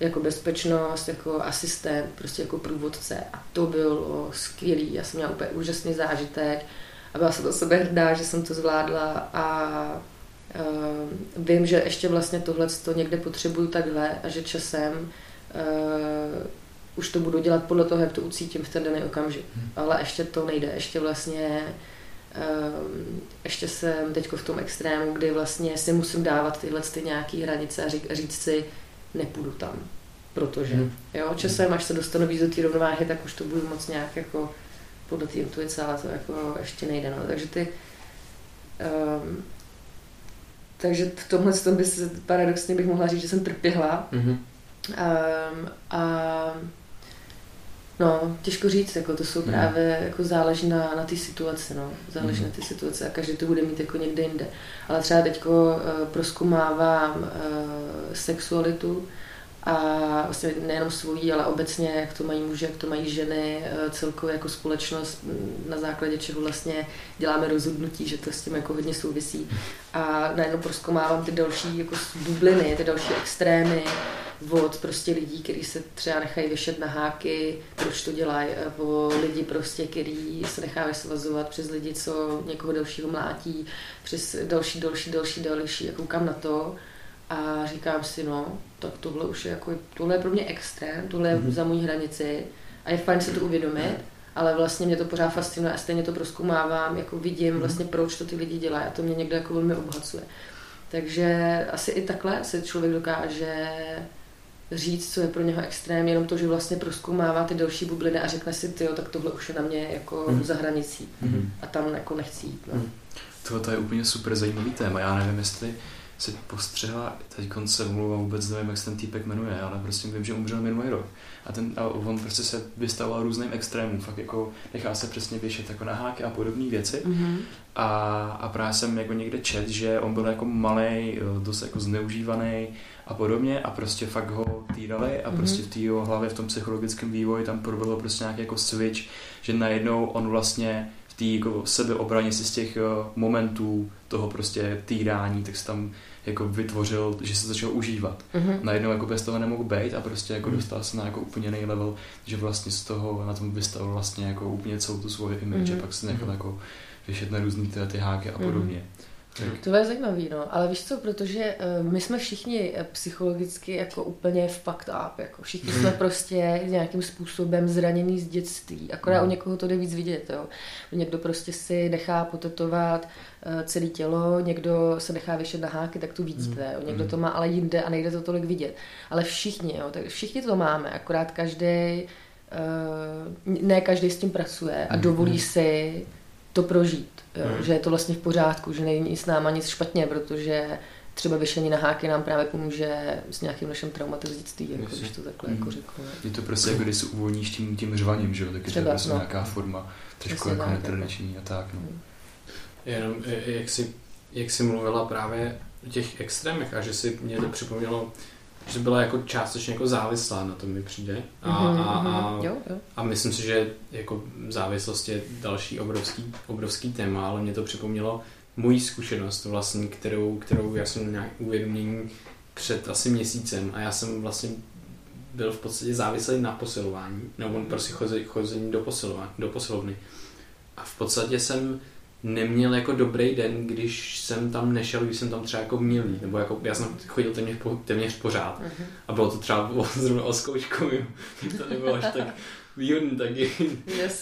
jako bezpečnost, jako asistent, prostě jako průvodce. A to bylo skvělý. Já jsem měla úplně úžasný zážitek a byla jsem do sebe hrdá, že jsem to zvládla a uh, vím, že ještě vlastně tohle to někde potřebuju takhle a že časem uh, už to budu dělat podle toho, jak to ucítím v ten daný okamžik. Hmm. Ale ještě to nejde, ještě vlastně um, ještě jsem teď v tom extrému, kdy vlastně si musím dávat tyhle ty nějaké hranice a říct, říct si, nepůjdu tam, protože hmm. jo, časem, až se dostanu víc do té rovnováhy, tak už to budu moc nějak jako podle té intuice, ale to jako ještě nejde. No. Takže ty um, takže v tomhle tom by se, paradoxně bych mohla říct, že jsem trpěla. Mm-hmm. Um, a No, těžko říct, jako to jsou hmm. právě, jako záleží na, na té situaci, no, záleží mm. na té situaci a každý to bude mít jako někde jinde. Ale třeba teďko uh, proskumávám uh, sexualitu a vlastně nejenom svojí, ale obecně, jak to mají muži, jak to mají ženy, uh, celkově jako společnost, na základě čeho vlastně děláme rozhodnutí, že to s tím jako hodně souvisí. A najednou proskumávám ty další jako bubliny, ty další extrémy, od prostě lidí, kteří se třeba nechají vyšet na háky, proč to dělají, o lidi prostě, kteří se nechávají svazovat, přes lidi, co někoho dalšího mlátí, přes další, další, další, další, a koukám na to a říkám si, no, tak tohle už je jako, tohle je pro mě extrém, tohle je mm-hmm. za můj hranici a je fajn se to uvědomit, ale vlastně mě to pořád fascinuje a stejně to proskumávám, jako vidím mhm. vlastně, proč to ty lidi dělají a to mě někdo jako velmi obohacuje. Takže asi i takhle se člověk dokáže říct, co je pro něho extrém, jenom to, že vlastně proskoumává ty další bubliny a řekne si, ty, tak tohle už je na mě jako mm. za hranicí mm. a tam jako nechci jít. No. Mm. Tohle je úplně super zajímavý téma. Já nevím, jestli si postřehla, teď se omlouvám, vůbec nevím, jak se ten týpek jmenuje, ale prostě vím, že umřel minulý rok. A, ten, a on prostě se vystavoval různým extrémům, fakt jako nechá se přesně věšet jako na háky a podobné věci. Mm-hmm. A, a právě jsem jako někde čet, že on byl jako malý, dost jako zneužívaný a podobně a prostě fakt ho týrali a mm-hmm. prostě v té jeho hlavě, v tom psychologickém vývoji tam proběhlo prostě nějaký jako switch, že najednou on vlastně v té jako sebeobraně si z těch momentů toho prostě týrání, tak se tam jako vytvořil, že se začal užívat. Mm-hmm. Najednou jako bez toho nemohl být a prostě jako mm-hmm. dostal se na jako úplně jiný level, že vlastně z toho na tom vystavil vlastně jako úplně celou tu svoji image mm-hmm. a pak se nechal mm-hmm. jako vyšet na různý ty, ty háky a mhm. podobně. Mm-hmm. To je zajímavý, no. Ale víš co, protože uh, my jsme všichni eh, psychologicky jako úplně fucked up, jako všichni jsme prostě nějakým způsobem zraněný z dětství, akorát no. u někoho to jde víc vidět, jo. Někdo prostě si nechá potetovat uh, celé tělo, někdo se nechá vyšet na háky, tak to vidíte, mm. někdo to má ale jinde a nejde to tolik vidět. Ale všichni, jo, tak všichni to máme, akorát každý, ne každý s tím pracuje a dovolí si to prožít. Jo, hmm. Že je to vlastně v pořádku, že není s náma nic špatně, protože třeba vyšení na háky nám právě pomůže s nějakým naším traumatem z dětství, jako, když to takhle jako hmm. jako řeknu. Je to prostě jako, když se uvolníš tím, tím řvaním, že jo, tak je to prostě no. nějaká forma trošku jako tak, netradiční a tak. No. Hmm. Jenom, jak jsi, jak jsi mluvila právě o těch extrémech a že si mě to připomnělo, že byla jako částečně jako závislá, na tom mi přijde. A, mm-hmm, a, a, jo, jo. a myslím si, že jako závislost je další obrovský, obrovský téma, ale mě to připomnělo moji zkušenost vlastně, kterou, kterou já jsem nějak uvědomění před asi měsícem a já jsem vlastně byl v podstatě závislý na posilování, nebo prostě chození do, posilování, do posilovny. A v podstatě jsem neměl jako dobrý den, když jsem tam nešel, když jsem tam třeba jako měl jít, nebo jako já jsem chodil téměř, po, téměř pořád uh-huh. a bylo to třeba bylo zrovna o zkoušku, to nebylo až tak výhodný taky,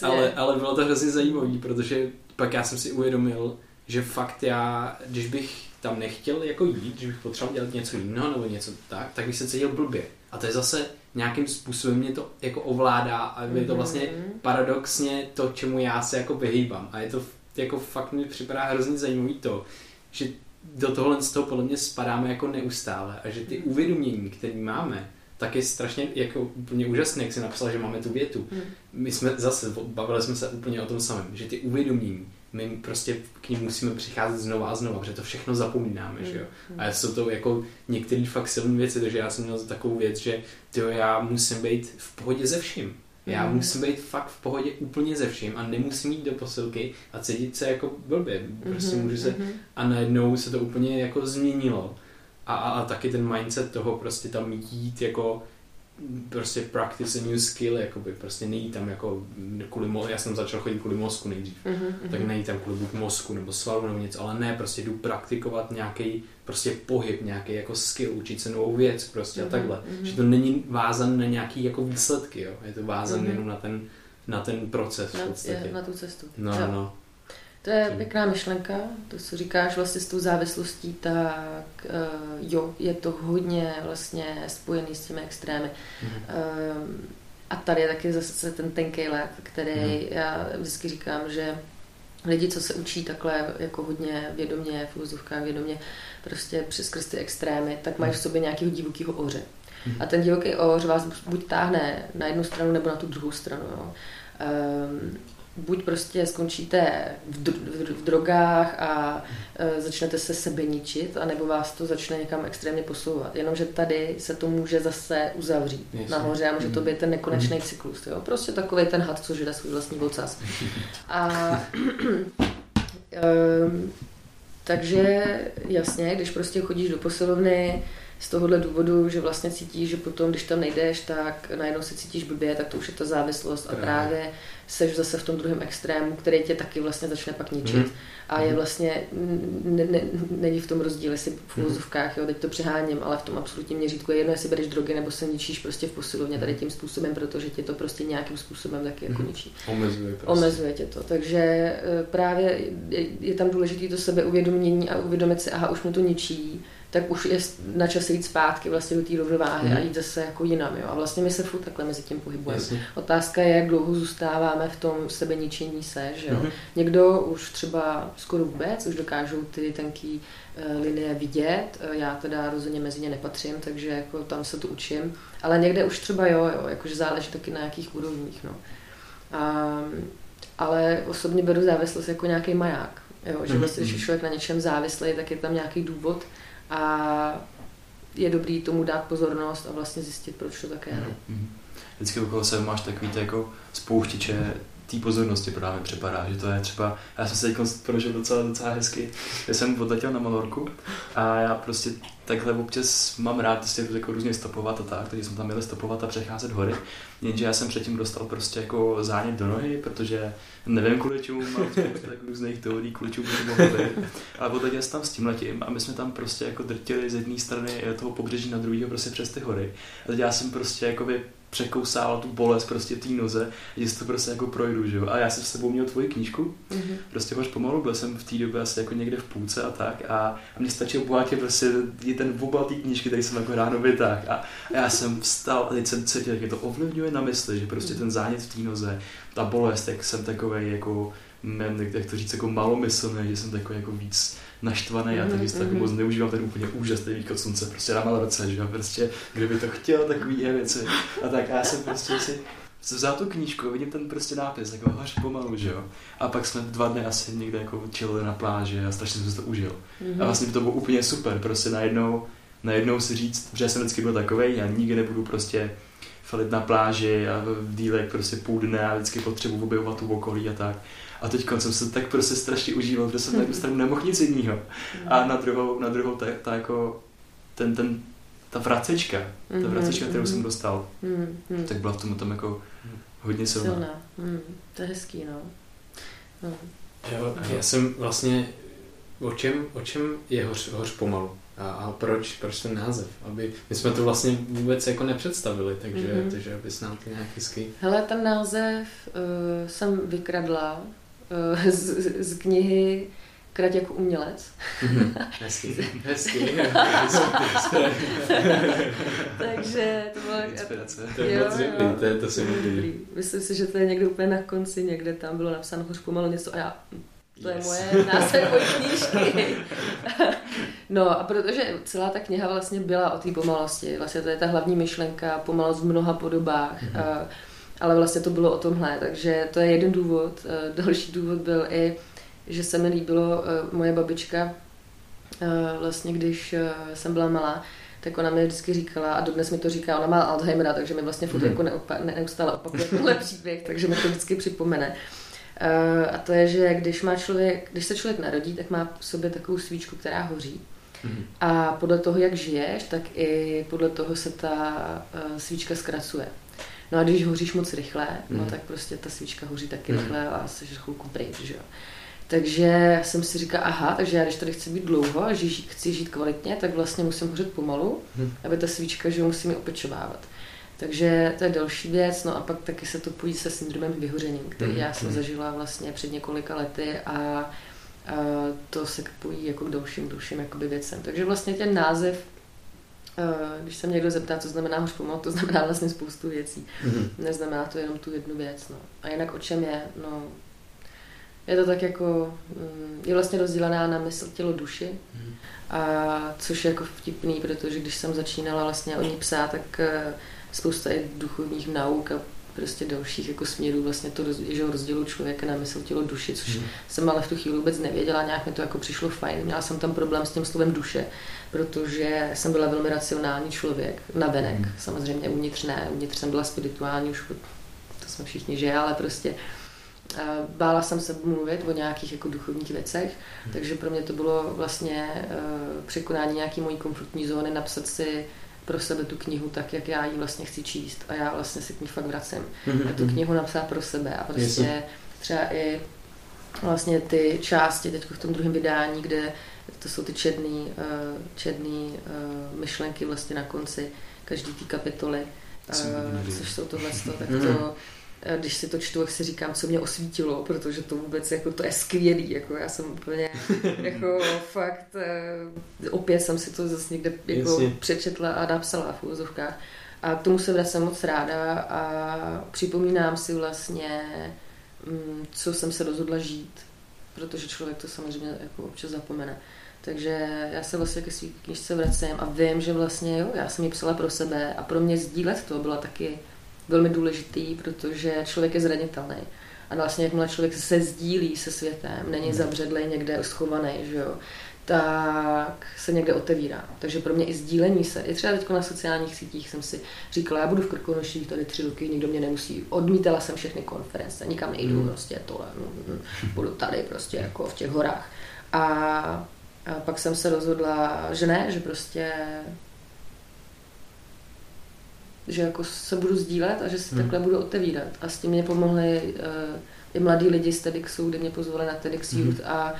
ale, ale bylo to hrozně zajímavé, protože pak já jsem si uvědomil, že fakt já, když bych tam nechtěl jako jít, když bych potřeboval dělat něco jiného nebo něco tak, tak bych se cítil blbě. A to je zase nějakým způsobem mě to jako ovládá a je to vlastně mhm. paradoxně to, čemu já se jako vyhýbám. A je to jako fakt mi připadá hrozně zajímavý to, že do tohle z toho podle mě spadáme jako neustále a že ty uvědomění, které máme, tak je strašně jako úplně úžasné, jak si napsal, že máme tu větu. Hmm. My jsme zase, bavili jsme se úplně o tom samém, že ty uvědomění, my prostě k ním musíme přicházet znova a znova, protože to všechno zapomínáme, že jo. Hmm. A jsou to jako některé fakt silné věci, takže já jsem měl takovou věc, že tyjo, já musím být v pohodě ze vším. Já mm. musím být fakt v pohodě úplně ze vším a nemusím jít do posilky a cítit se jako blbě. Prostě mm-hmm, můžu se... Mm-hmm. A najednou se to úplně jako změnilo. A, a, a taky ten mindset toho prostě tam jít jako prostě practice a new skill, jakoby prostě nejít tam jako kvůli mo- já jsem začal chodit kvůli mozku nejdřív, Mm-hmm. tak nejít tam kvůli buď mozku nebo svalu nebo něco, ale ne, prostě jdu praktikovat nějaký prostě pohyb, nějaký jako skill, učit se novou věc prostě Mhm, a takhle. mhm. Že to není vázan na nějaký jako výsledky, jo, je to vázan Mhm. jenom na ten, na ten proces v Na, podstatě. je, na tu cestu. No, Jo. no. To je pěkná myšlenka, to, co říkáš vlastně s tou závislostí, tak uh, jo, je to hodně vlastně spojený s těmi extrémy. Mhm. Um, a tady je taky zase ten tenký led, který Mhm. já vždycky říkám, že lidi, co se učí takhle jako hodně vědomě, v úzovkách vědomě, prostě přes ty extrémy, tak mají v sobě nějakého divokého oře. Mhm. A ten divoký oř vás buď táhne na jednu stranu nebo na tu druhou stranu. Jo. Um, buď prostě skončíte v, dr- v, dr- v drogách a uh, začnete se sebe ničit, anebo vás to začne někam extrémně posouvat. Jenomže tady se to může zase uzavřít Jasně. nahoře a může to Mhm. být ten nekonečný cyklus. Jo. Prostě takový ten had, co žere svůj vlastní vocas. A um, takže jasně, když prostě chodíš do posilovny z tohohle důvodu, že vlastně cítíš, že potom, když tam nejdeš, tak najednou se cítíš blbě, tak to už je ta závislost a Právě. seš zase v tom druhém extrému, který tě taky vlastně začne pak ničit. Mhm. A je Mhm. vlastně, ne, ne, není v tom rozdíl, jestli v Mhm. úvozovkách, jo, teď to přeháním, ale v tom absolutním měřítku je jedno, jestli bereš drogy nebo se ničíš prostě v posilovně tady tím způsobem, protože tě to prostě nějakým způsobem taky jako Mhm. ničí. Omezuje prostě. Omezuje tě to. Takže eh, právě je, je tam důležité to sebeuvědomění a uvědomit si, aha, už mě to ničí, tak už je na čase jít zpátky vlastně do té rovnováhy Mhm. a jít zase jako jinam. Jo? A vlastně my se furt takhle mezi tím pohybujeme. Jasně. Otázka je, jak dlouho zůstáváme v tom sebeničení se, že jo? Mhm. Někdo už třeba skoro vůbec, už dokážou ty tenký eh, linie vidět, Eh, já teda rozhodně mezi ně nepatřím, takže jako tam se to učím, ale někde už třeba jo, jo jakože záleží taky na jakých úrovních, no. A, ale osobně beru závislost jako nějaký maják, jo, že Mhm, vlastně, když je mhm. člověk na něčem závislý, tak je tam nějaký důvod a je dobrý tomu dát pozornost a vlastně zjistit, proč to tak je. Mhm. Vždycky okolo sebe máš takový jako spouštěče té pozornosti právě připadá, že to je třeba, já jsem se teď prožil docela, docela hezky, já jsem odletěl na Malorku a já prostě takhle občas mám rád prostě jako různě stopovat a tak, takže jsem tam měl stopovat a přecházet hory, jenže já jsem předtím dostal prostě jako zánět do nohy, protože nevím kvůli čemu, mám tak různých teorií, kvůli čemu by to mohlo být, ale odletěl jsem tam s tím letím a my jsme tam prostě jako drtili z jedné strany toho pobřeží na druhého prostě přes ty hory. A teď já jsem prostě jakoby překousával tu bolest prostě té noze, že si to prostě jako projdu, že jo. A já jsem s sebou měl tvoji knížku, Mhm. prostě hoř pomalu, byl jsem v té době asi jako někde v půlce a tak a, a mě stačil bohatě prostě je ten obal té knížky, který jsem jako ráno vytáhl a, a já jsem vstal a teď jsem cítil, jak mě to ovlivňuje na mysli, že prostě ten zánět v té noze, ta bolest, jak jsem takový jako men, jak to říct, jako malomyslný, že jsem takový jako víc naštvaný a Mhm, takže tak mhm. moc neužívám ten úplně úžasný východ slunce, prostě na Malorce, že jo, prostě, kdyby to chtěl, takový věci. A tak a já jsem prostě si vzal tu knížku vidím ten prostě nápis, jako hoř pomalu, že jo. A pak jsme dva dny asi někde jako chillili na pláži a strašně jsem si to užil. Mhm. A vlastně to bylo úplně super, prostě najednou, najednou si říct, že já jsem vždycky byl takovej, já nikdy nebudu prostě falit na pláži a v dílek prostě půl dne a vždycky potřebuji objevovat tu okolí a tak. A teď jsem se tak prostě strašně užíval, protože jsem na jednu stranu nemohl nic jiného. A na druhou, na druhou ta, ta jako, ten, ten, ta vracečka, ta Mhm, vracečka, kterou mhm. jsem dostal, Mhm, tak byla v tom tam jako hodně silná. Silná. Hmm, to je hezký, no. no. Jo, já jsem vlastně, o čem, o čem je hoř, hoř pomalu? A, a proč, proč ten název? Aby, my jsme to vlastně vůbec jako nepředstavili, takže, Mhm. mm-hmm. takže abys nám to nějak hezky... Hele, ten název uh, jsem vykradla z, z, z knihy Krať jako umělec. hezky, hezky. Takže to bylo... Inspirace. To je Jo, moc dobrý, to, je, to se mi Dobrý. líbí. Myslím si, že to je někde úplně na konci, někde tam bylo napsáno hoř pomalu něco a já, hm, to je Yes. moje název knížky. no a protože celá ta kniha vlastně byla o té pomalosti, vlastně to je ta hlavní myšlenka, pomalost v mnoha podobách, Mhm. a, ale vlastně to bylo o tomhle, takže to je jeden důvod. Eh, Další důvod byl i, že se mi líbilo eh, moje babička, eh, vlastně když jsem byla malá, tak ona mi vždycky říkala, a dodnes mi to říká, ona má Alzheimera, takže mi vlastně furt Mhm. jako neopa- ne, neustále opakuje tenhle příběh, takže mi to vždycky připomene. A to je, že když má člověk, když se člověk narodí, tak má v sobě takovou svíčku, která hoří. Mm. A podle toho, jak žiješ, tak i podle toho se ta svíčka zkracuje. No a když hoříš moc rychle, mm. no tak prostě ta svíčka hoří taky mm. rychle a jsi chvilku pryč, že jo. Takže jsem si říkala, aha, takže já když tady chci být dlouho a ži, chci žít kvalitně, tak vlastně musím hořet pomalu, hmm. aby ta svíčka, že musím ji opečovávat. Takže to je další věc, no a pak taky se to pojí se syndromem vyhoření, který hmm. já jsem hmm. zažila vlastně před několika lety a, a to se pojí jako k dalším, dalším jakoby věcem. Takže vlastně ten název když se mě někdo zeptá, co znamená hoř pomalu, to znamená vlastně spoustu věcí. Mm-hmm. Neznamená to jenom tu jednu věc. No. A jinak o čem je? No, je to tak jako, mm, je vlastně rozdělená na mysl, tělo, duši. Hmm. A což je jako vtipný, protože když jsem začínala vlastně o ní psát, tak eh, spousta i duchovních nauk a prostě dalších jako směrů vlastně to že rozdělu člověka na mysl, tělo, duši, což hmm. jsem ale v tu chvíli vůbec nevěděla, nějak mi to jako přišlo fajn. Měla jsem tam problém s tím slovem duše, protože jsem byla velmi racionální člověk, navenek, hmm. samozřejmě uvnitř ne, uvnitř jsem byla spirituální, už to jsme všichni, že ale prostě Bála jsem se mluvit o nějakých jako duchovních věcech, hmm. takže pro mě to bylo vlastně uh, překonání nějaké mojí komfortní zóny, napsat si pro sebe tu knihu tak, jak já ji vlastně chci číst a já vlastně si k ní fakt vracím. Hmm. A tu knihu napsat pro sebe a prostě Jestli. třeba i vlastně ty části teď v tom druhém vydání, kde to jsou ty černý, uh, černý uh, myšlenky vlastně na konci každý té kapitoly, uh, což jsou tohle, tak to když si to čtu, tak si říkám, co mě osvítilo, protože to vůbec jako to je skvělý, jako já jsem úplně jako fakt, eh, opět jsem si to zase někde jako přečetla a napsala v úzovkách a k tomu se vracím moc ráda a připomínám si vlastně, mm, co jsem se rozhodla žít, protože člověk to samozřejmě jako občas zapomene. Takže já se vlastně ke své knižce vracím a vím, že vlastně jo, já jsem ji psala pro sebe a pro mě sdílet to byla taky velmi důležitý, protože člověk je zranitelný. A vlastně jakmile člověk se sdílí se světem, není hmm. zavředlej někde schovaný, že jo, tak se někde otevírá. Takže pro mě i sdílení se, i třeba teď na sociálních sítích jsem si říkala, já budu v Krkonoších tady tři roky, nikdo mě nemusí, odmítala jsem všechny konference, nikam nejdu, hmm. prostě tohle, mm, mm, budu tady prostě jako v těch horách. A, a pak jsem se rozhodla, že ne, že prostě že jako se budu sdílet a že si hmm. takhle budu otevírat. A s tím mě pomohli uh, i mladí lidi z TEDxu, kde mě pozvali na TEDx hmm. Youth a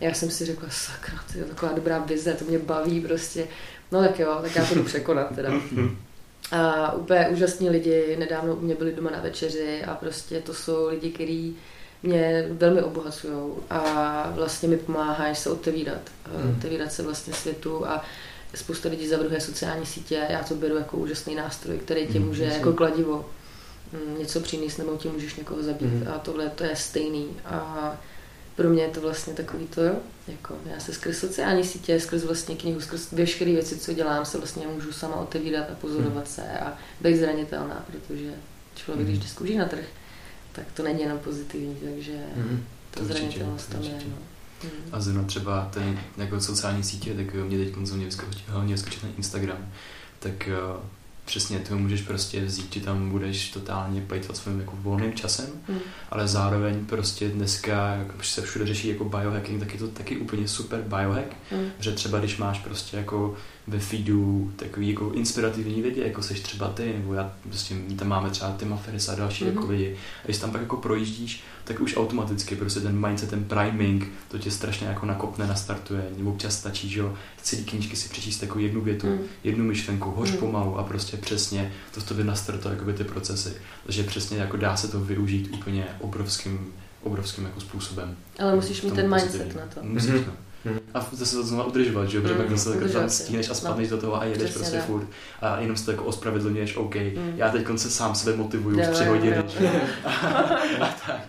já jsem si řekla, sakra, to je taková dobrá vize, to mě baví prostě. No tak jo, tak já to jdu překonat teda. Hmm. A úplně úžasní lidi, nedávno u mě byli doma na večeři a prostě to jsou lidi, kteří mě velmi obohacují a vlastně mi pomáhají se otevírat, hmm. otevírat se vlastně světu a spousta lidí zavrhuje sociální sítě, já to beru jako úžasný nástroj, který ti mm, může mm, jako kladivo mm, něco přinést, nebo ti můžeš někoho zabít. Mm. A tohle to je stejný. A pro mě je to vlastně takový to, jo, jako já se skrz sociální sítě, skrz vlastně knihu, skrz veškeré věci, co dělám, se vlastně můžu sama otevírat a pozorovat mm. se a být zranitelná, protože člověk, mm. když jde zkouší na trh, tak to není jenom pozitivní, takže mm. ta zranitelnost tam je. No. Mm. A zrovna třeba ten jako sociální sítě, tak mě teď konzumně hlavně vyskočit na Instagram, tak uh, přesně ty můžeš prostě vzít, že tam budeš totálně plejtvat svým jako volným časem, mm. ale zároveň prostě dneska jako se všude řeší jako biohacking, tak je to taky úplně super biohack, mm. že třeba když máš prostě jako ve feedu takový jako inspirativní lidi, jako seš třeba ty, nebo já prostě tam máme třeba Tima Ferris a další mm-hmm. jako lidi. A když tam pak jako projíždíš, tak už automaticky prostě ten mindset, ten priming, to tě strašně jako nakopne, nastartuje. Nebo občas stačí, že jo, celý knížky si přečíst takovou jednu větu, mm. jednu myšlenku, hoř mm. pomalu a prostě přesně to v tobě nastartuje jakoby ty procesy. Takže přesně jako dá se to využít úplně obrovským obrovským jako způsobem. Ale musíš mít ten mindset na to. Musíš, mm-hmm. Hmm. A zase to znova udržovat, že jo? Protože mm, pak zase tam stíneš a spadneš no. do toho a jedeš Přesně prostě ne. furt. A jenom se to jako ospravedlňuješ, OK, mm. já teď se sám sebe motivuju už tři hodiny.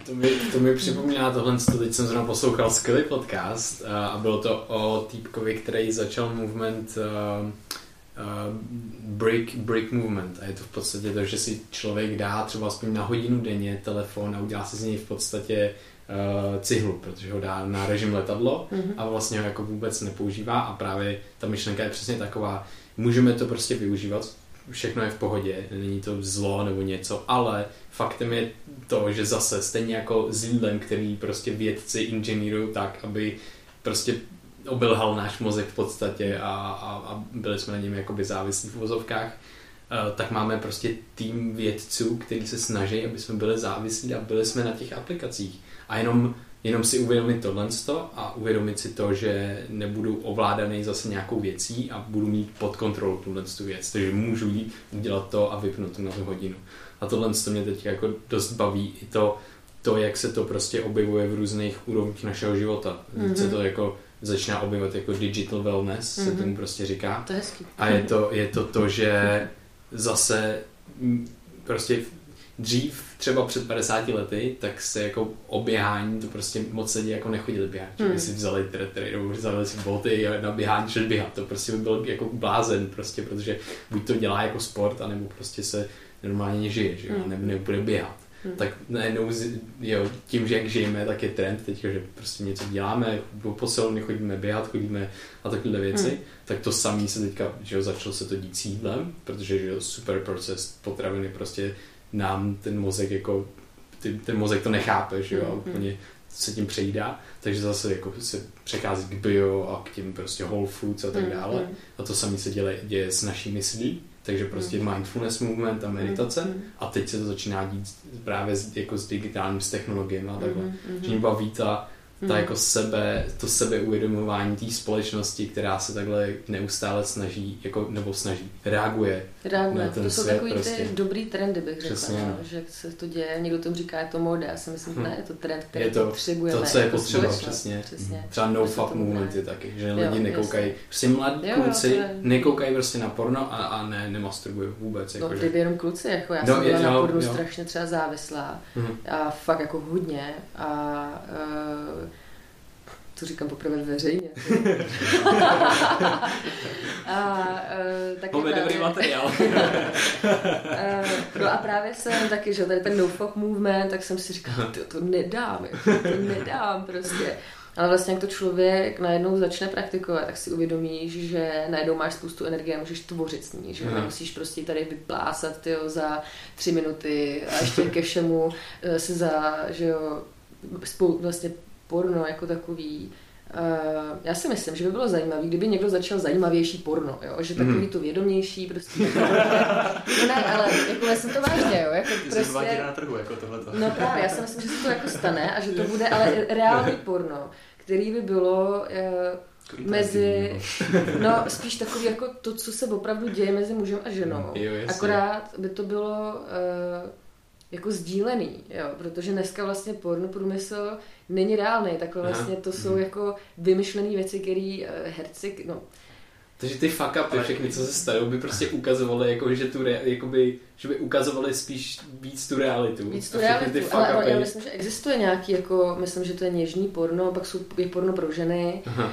to, mi, to mi připomíná tohle, co teď jsem zrovna poslouchal skvělý podcast a bylo to o týpkovi, který začal movement uh, Uh, break, break movement a je to v podstatě to, že si člověk dá třeba aspoň na hodinu denně telefon a udělá si z něj v podstatě uh, cihlu, protože ho dá na režim letadlo mm-hmm. a vlastně ho jako vůbec nepoužívá a právě ta myšlenka je přesně taková, můžeme to prostě využívat, všechno je v pohodě, není to zlo nebo něco, ale faktem je to, že zase stejně jako s jídlem, který prostě vědci inženýrují tak, aby prostě obelhal náš mozek v podstatě a, a, a byli jsme na něm jakoby závislí v vozovkách, eh, tak máme prostě tým vědců, kteří se snaží, aby jsme byli závislí a byli jsme na těch aplikacích. A jenom, jenom si uvědomit tohle a uvědomit si to, že nebudu ovládaný zase nějakou věcí a budu mít pod kontrolou tuhle tu věc. Takže můžu jít udělat to a vypnout na tu hodinu. A tohle to mě teď jako dost baví i to, to, jak se to prostě objevuje v různých úrovních našeho života. Mm-hmm. Se to jako začíná objevovat jako digital wellness, mm-hmm. se tomu prostě říká. To je hezký. A je to, je to to, že zase prostě dřív, třeba před 50 lety, tak se jako oběhání, to prostě moc lidí jako nechodili běhat. Hmm. Že by si vzali tretry, nebo vzali si boty a na běhání šli běhat. To prostě by byl jako blázen, prostě, protože buď to dělá jako sport, anebo prostě se normálně žije, že hmm. nebo nebude běhat. Hmm. Tak najednou, jo, tím, že jak žijeme, tak je trend teď, že prostě něco děláme, po posilovně chodíme běhat, chodíme a takové věci, hmm. tak to samý se teďka, že jo, začalo se to dít s jídlem, protože, že jo, super proces potraviny prostě nám ten mozek jako, ty, ten mozek to nechápe, že jo, a hmm. úplně se tím přejídá, takže zase jako se přechází k bio a k tím prostě whole foods a tak hmm, dále. A to samé se děje, děje s naší myslí, takže prostě mm. mindfulness movement a meditace mm. a teď se to začíná dít právě s, jako s digitálním s technologiemi a takhle. Mm. Že mě baví ta, ta hmm. jako sebe, to sebeuvědomování té společnosti, která se takhle neustále snaží, jako, nebo snaží, reaguje. Reaguje. Na ten to jsou svět, takový prostě. ty dobrý trendy, bych řekla, no, že se to děje, někdo tomu říká, je to moda, já si myslím, hmm. ne, je to trend, který je to, potřebujeme. To, co je jako potřeba, přesně. přesně. Třeba no fuck movement je taky, že lidi jo, nekoukají, prostě mladí kluci jo, nekoukají prostě na porno a, a ne, nemasturbují vůbec. Jako, no, kdyby jenom kluci, jako já no, jsem byla na pornu strašně třeba závislá hmm. a fakt jako hodně a uh, to říkám poprvé veřejně. a, uh, taky právě, dobrý materiál. uh, no a právě jsem taky, že tady ten no fuck movement, tak jsem si říkala, to, to nedám, jako, to nedám prostě. Ale vlastně, jak to člověk najednou začne praktikovat, tak si uvědomíš, že najednou máš spoustu energie a můžeš tvořit s ní, že hmm. nemusíš prostě tady vyplásat tyjo, za tři minuty a ještě ke všemu se za, že jo, spou, vlastně porno jako takový, Uh, já si myslím, že by bylo zajímavé, kdyby někdo začal zajímavější porno, jo? že takový mm. to vědomější, prostě. no ne, ale jako myslím to vážně, jo? Jako Ty prostě... na trhu, jako tohleto. no právě, já si myslím, že se to jako stane a že to bude ale reálný porno, který by bylo uh, mezi, no spíš takový jako to, co se opravdu děje mezi mužem a ženou. Jo, Akorát by to bylo uh, jako sdílený, jo, protože dneska vlastně porno průmysl není reálný, takhle vlastně to jsou mhm. jako vymyšlené věci, které uh, herci, no, takže ty fuck upy, všechny, co se stanou, by prostě ukazovaly, jako, že, tu re, jakoby, že by ukazovaly spíš víc tu realitu. Víc tu realitu, ty ale, ale já myslím, že existuje nějaký, jako, myslím, že to je něžný porno, pak jsou, je porno pro ženy, uh,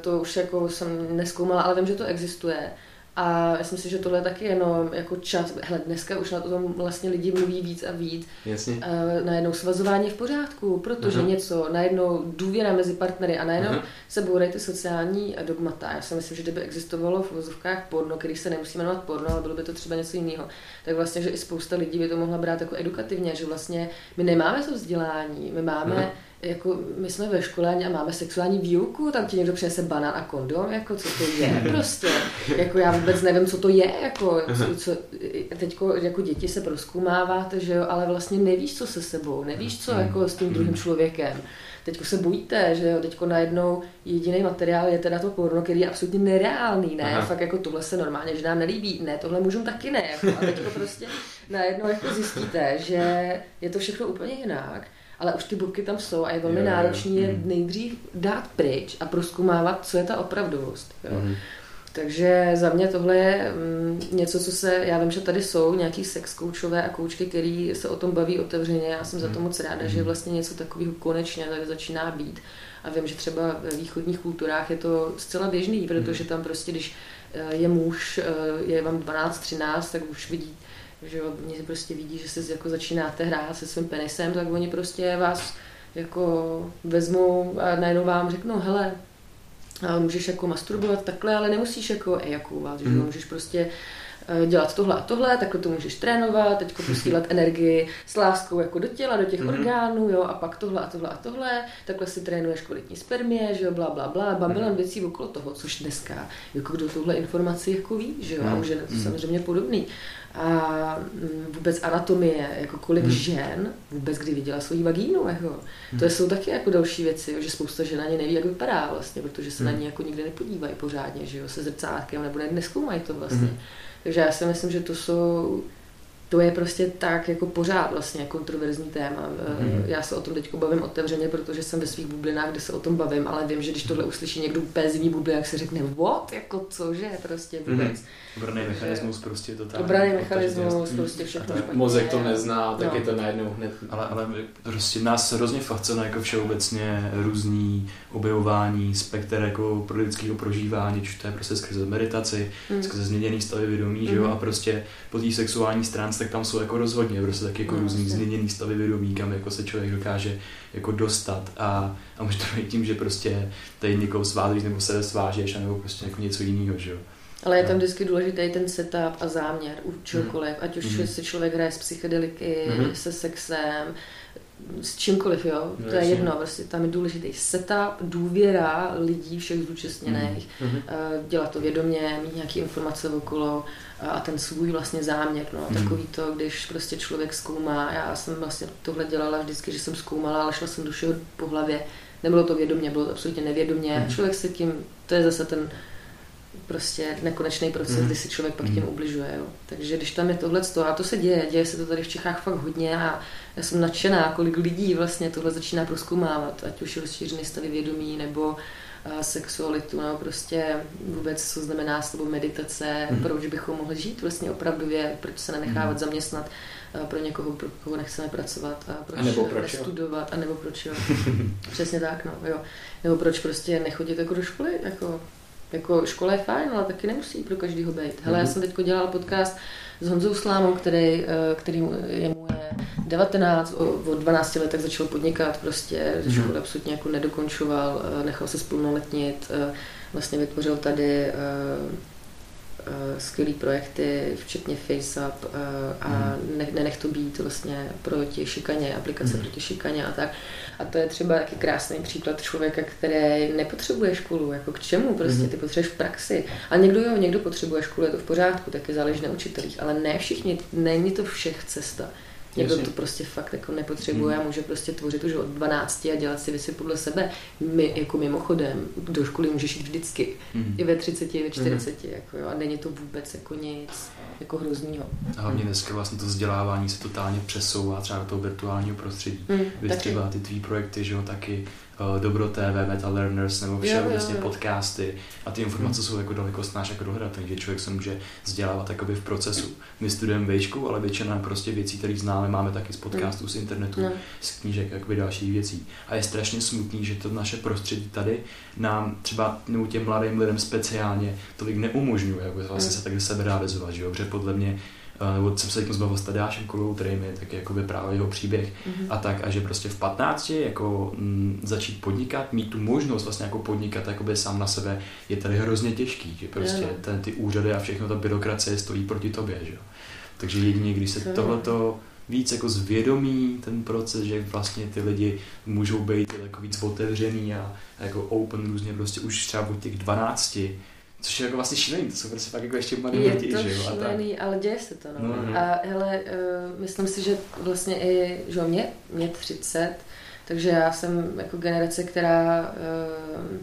to už jako jsem neskoumala, ale vím, že to existuje. A myslím si, že tohle je taky jenom jako čas. Hele, dneska už na tom vlastně lidi mluví víc a víc. Jasně. Uh, najednou svazování v pořádku, protože Aha. něco, najednou důvěra mezi partnery a najednou Aha. se bourají ty sociální dogmata. Já si myslím, že kdyby existovalo v vozovkách porno, který se nemusí jmenovat porno, ale bylo by to třeba něco jiného, tak vlastně, že i spousta lidí by to mohla brát jako edukativně, že vlastně my nemáme to vzdělání, my máme Aha jako my jsme ve škole a máme sexuální výuku, tam ti někdo přinese banán a kondom, jako co to je prostě. Jako já vůbec nevím, co to je, jako co, teďko jako děti se proskoumáváte, že jo, ale vlastně nevíš, co se sebou, nevíš, co jako s tím druhým člověkem. Teďko se bojíte, že jo, teďko najednou jediný materiál je teda to porno, který je absolutně nereálný, ne, Aha. fakt jako tohle se normálně, že nám nelíbí, ne, tohle můžu taky ne, jako, a teďko prostě najednou jako zjistíte, že je to všechno úplně jinak ale už ty bubky tam jsou a je velmi náročné je mm. nejdřív dát pryč a proskoumávat, co je ta opravdovost. Jo. Mm. Takže za mě tohle je mm, něco, co se, já vím, že tady jsou nějaký sex koučové a koučky, který se o tom baví otevřeně. Já jsem za to mhm. moc ráda, že mhm. vlastně něco takového konečně tady začíná být. A vím, že třeba ve východních kulturách je to zcela běžný, protože mhm. tam prostě, když eh, je muž, eh, je vám 12-13, tak už vidí že oni prostě vidí, že se jako začínáte hrát se svým penisem, tak oni prostě vás jako vezmou a najednou vám řeknou, hele, můžeš jako masturbovat takhle, ale nemusíš jako ejakulovat, mm. že můžeš prostě dělat tohle a tohle, takhle to můžeš trénovat, teď posílat energii s láskou jako do těla, do těch mm-hmm. orgánů, jo, a pak tohle a tohle a tohle, takhle si trénuješ kvalitní spermie, že jo, bla, bla, bla, bambilan mm-hmm. věcí okolo toho, což dneska, jako kdo tuhle informaci jako ví, že jo, mm-hmm. a už je to mhm. samozřejmě podobný a mm, vůbec anatomie, jako kolik hmm. žen vůbec kdy viděla svoji vagínu, jako. Hmm. To jsou taky jako další věci, jo, že spousta žen ani neví, jak vypadá vlastně, protože se hmm. na ní jako nikdy nepodívají pořádně, že jo, se zrcátkem, nebo ne, neskoumají to vlastně. Hmm. Takže já si myslím, že to jsou to je prostě tak jako pořád vlastně kontroverzní téma. Mm. Já se o tom teď bavím otevřeně, protože jsem ve svých bublinách, kde se o tom bavím, ale vím, že když tohle uslyší někdo úplně z jak se řekne, what, jako cože, prostě vůbec. Mm. Obraný mechanismus prostě to tak. Obraný mechanismus, prostě všechno špatně. Mozek to nezná, tak no. je to najednou hned. Ale, ale prostě nás hrozně fascinuje jako všeobecně různý objevování spekter jako pro lidského prožívání, či to je prostě skrze meditaci, mm. skrze změněný stavy vědomí, mm. že jo, mhm. a prostě po té sexuální stránce, tak tam jsou jako rozhodně prostě taky jako no, různý vlastně. změněný stavy vědomí, kam jako se člověk dokáže jako dostat a, a může to být tím, že prostě tady někoho svázíš nebo se svážeš, nebo prostě jako něco jiného, že jo. Ale je tam vždycky důležitý ten setup a záměr u čehokoliv, ať už mm. si člověk hraje s psychedeliky, mm. se sexem, s čímkoliv, jo, no, to je jedno, prostě tam je důležitý setup, důvěra lidí, všech zúčastněných, mm. dělat to vědomě, mít nějaké informace okolo a ten svůj vlastně záměr, no, mm. takový to, když prostě člověk zkoumá, já jsem vlastně tohle dělala vždycky, že jsem zkoumala, ale šla jsem do všeho po hlavě, nebylo to vědomě, bylo to absolutně nevědomě, mm. člověk se tím, to je zase ten prostě nekonečný proces, mm. kdy si člověk pak tím mm. ubližuje. Jo. Takže když tam je tohle, a to se děje, děje se to tady v Čechách fakt hodně a já jsem nadšená, kolik lidí vlastně tohle začíná proskoumávat, ať už rozšířený stavy vědomí nebo sexualitu, nebo prostě vůbec, co znamená slovo meditace, mm. proč bychom mohli žít vlastně opravdově, proč se nenechávat mm. zaměstnat pro někoho, pro koho nechceme pracovat a proč, a nebo proč studovat, a nebo proč jo. Přesně tak, no, jo. Nebo proč prostě nechodit jako do školy, jako jako škola je fajn, ale taky nemusí pro každýho být. Hele, já mhm. jsem teď dělala podcast s Honzou Slámou, který, eh, který je mu je 19, od 12 letech začal podnikat, prostě ze školy mhm. absolutně jako nedokončoval, eh, nechal se splnoletnit, eh, vlastně vytvořil tady skvělé projekty, včetně FaceUp uh, a mm. ne, nenech to být vlastně proti šikaně, aplikace mm. proti šikaně a tak. A to je třeba taky krásný příklad člověka, který nepotřebuje školu. Jako k čemu? Prostě ty potřebuješ praxi. A někdo jo, někdo potřebuje školu, je to v pořádku, taky záleží na učitelích, ale ne všichni, není to všech cesta. Někdo to prostě fakt jako nepotřebuje hmm. a může prostě tvořit už od 12 a dělat si věci podle sebe. My jako mimochodem do školy můžeš jít vždycky. Hmm. I ve 30, i ve 40. Hmm. Jako, jo, a není to vůbec jako nic jako hroznýho. A hlavně dneska vlastně to vzdělávání se totálně přesouvá třeba do toho virtuálního prostředí. Hmm, Vy třeba ty tvý projekty, že jo, taky Dobro TV, Meta Learners nebo vše, vlastně podcasty a ty informace hmm. jsou jako daleko snáš jako dohledatelné, že člověk se může vzdělávat jakoby v procesu. My studujeme vejšku, ale většina prostě věcí, které známe, máme taky z podcastů, hmm. z internetu, hmm. z knížek, jakoby dalších věcí. A je strašně smutný, že to naše prostředí tady nám třeba nebo těm mladým lidem speciálně tolik neumožňuje, jako vlastně hmm. se takhle sebe realizovat, že jo? Protože podle mě nebo jsem se teď zbavil s Tadášem Kulou, který mi taky jako právě jeho příběh mm-hmm. a tak, a že prostě v 15 jako m, mm, začít podnikat, mít tu možnost vlastně jako podnikat jakoby sám na sebe je tady hrozně těžký, že prostě yeah. ten, ty úřady a všechno ta byrokracie stojí proti tobě, že jo. Takže jedině, když se tohleto víc jako zvědomí ten proces, že vlastně ty lidi můžou být jako víc otevřený a jako open různě prostě už třeba od těch 12 Což je jako vlastně šílený, to jsou prostě fakt jako ještě mladí lidi, Je to že jo? šílený, ale děje se to, no. Mm-hmm. A hele, uh, myslím si, že vlastně i, že mě, mě 30, takže já jsem jako generace, která uh,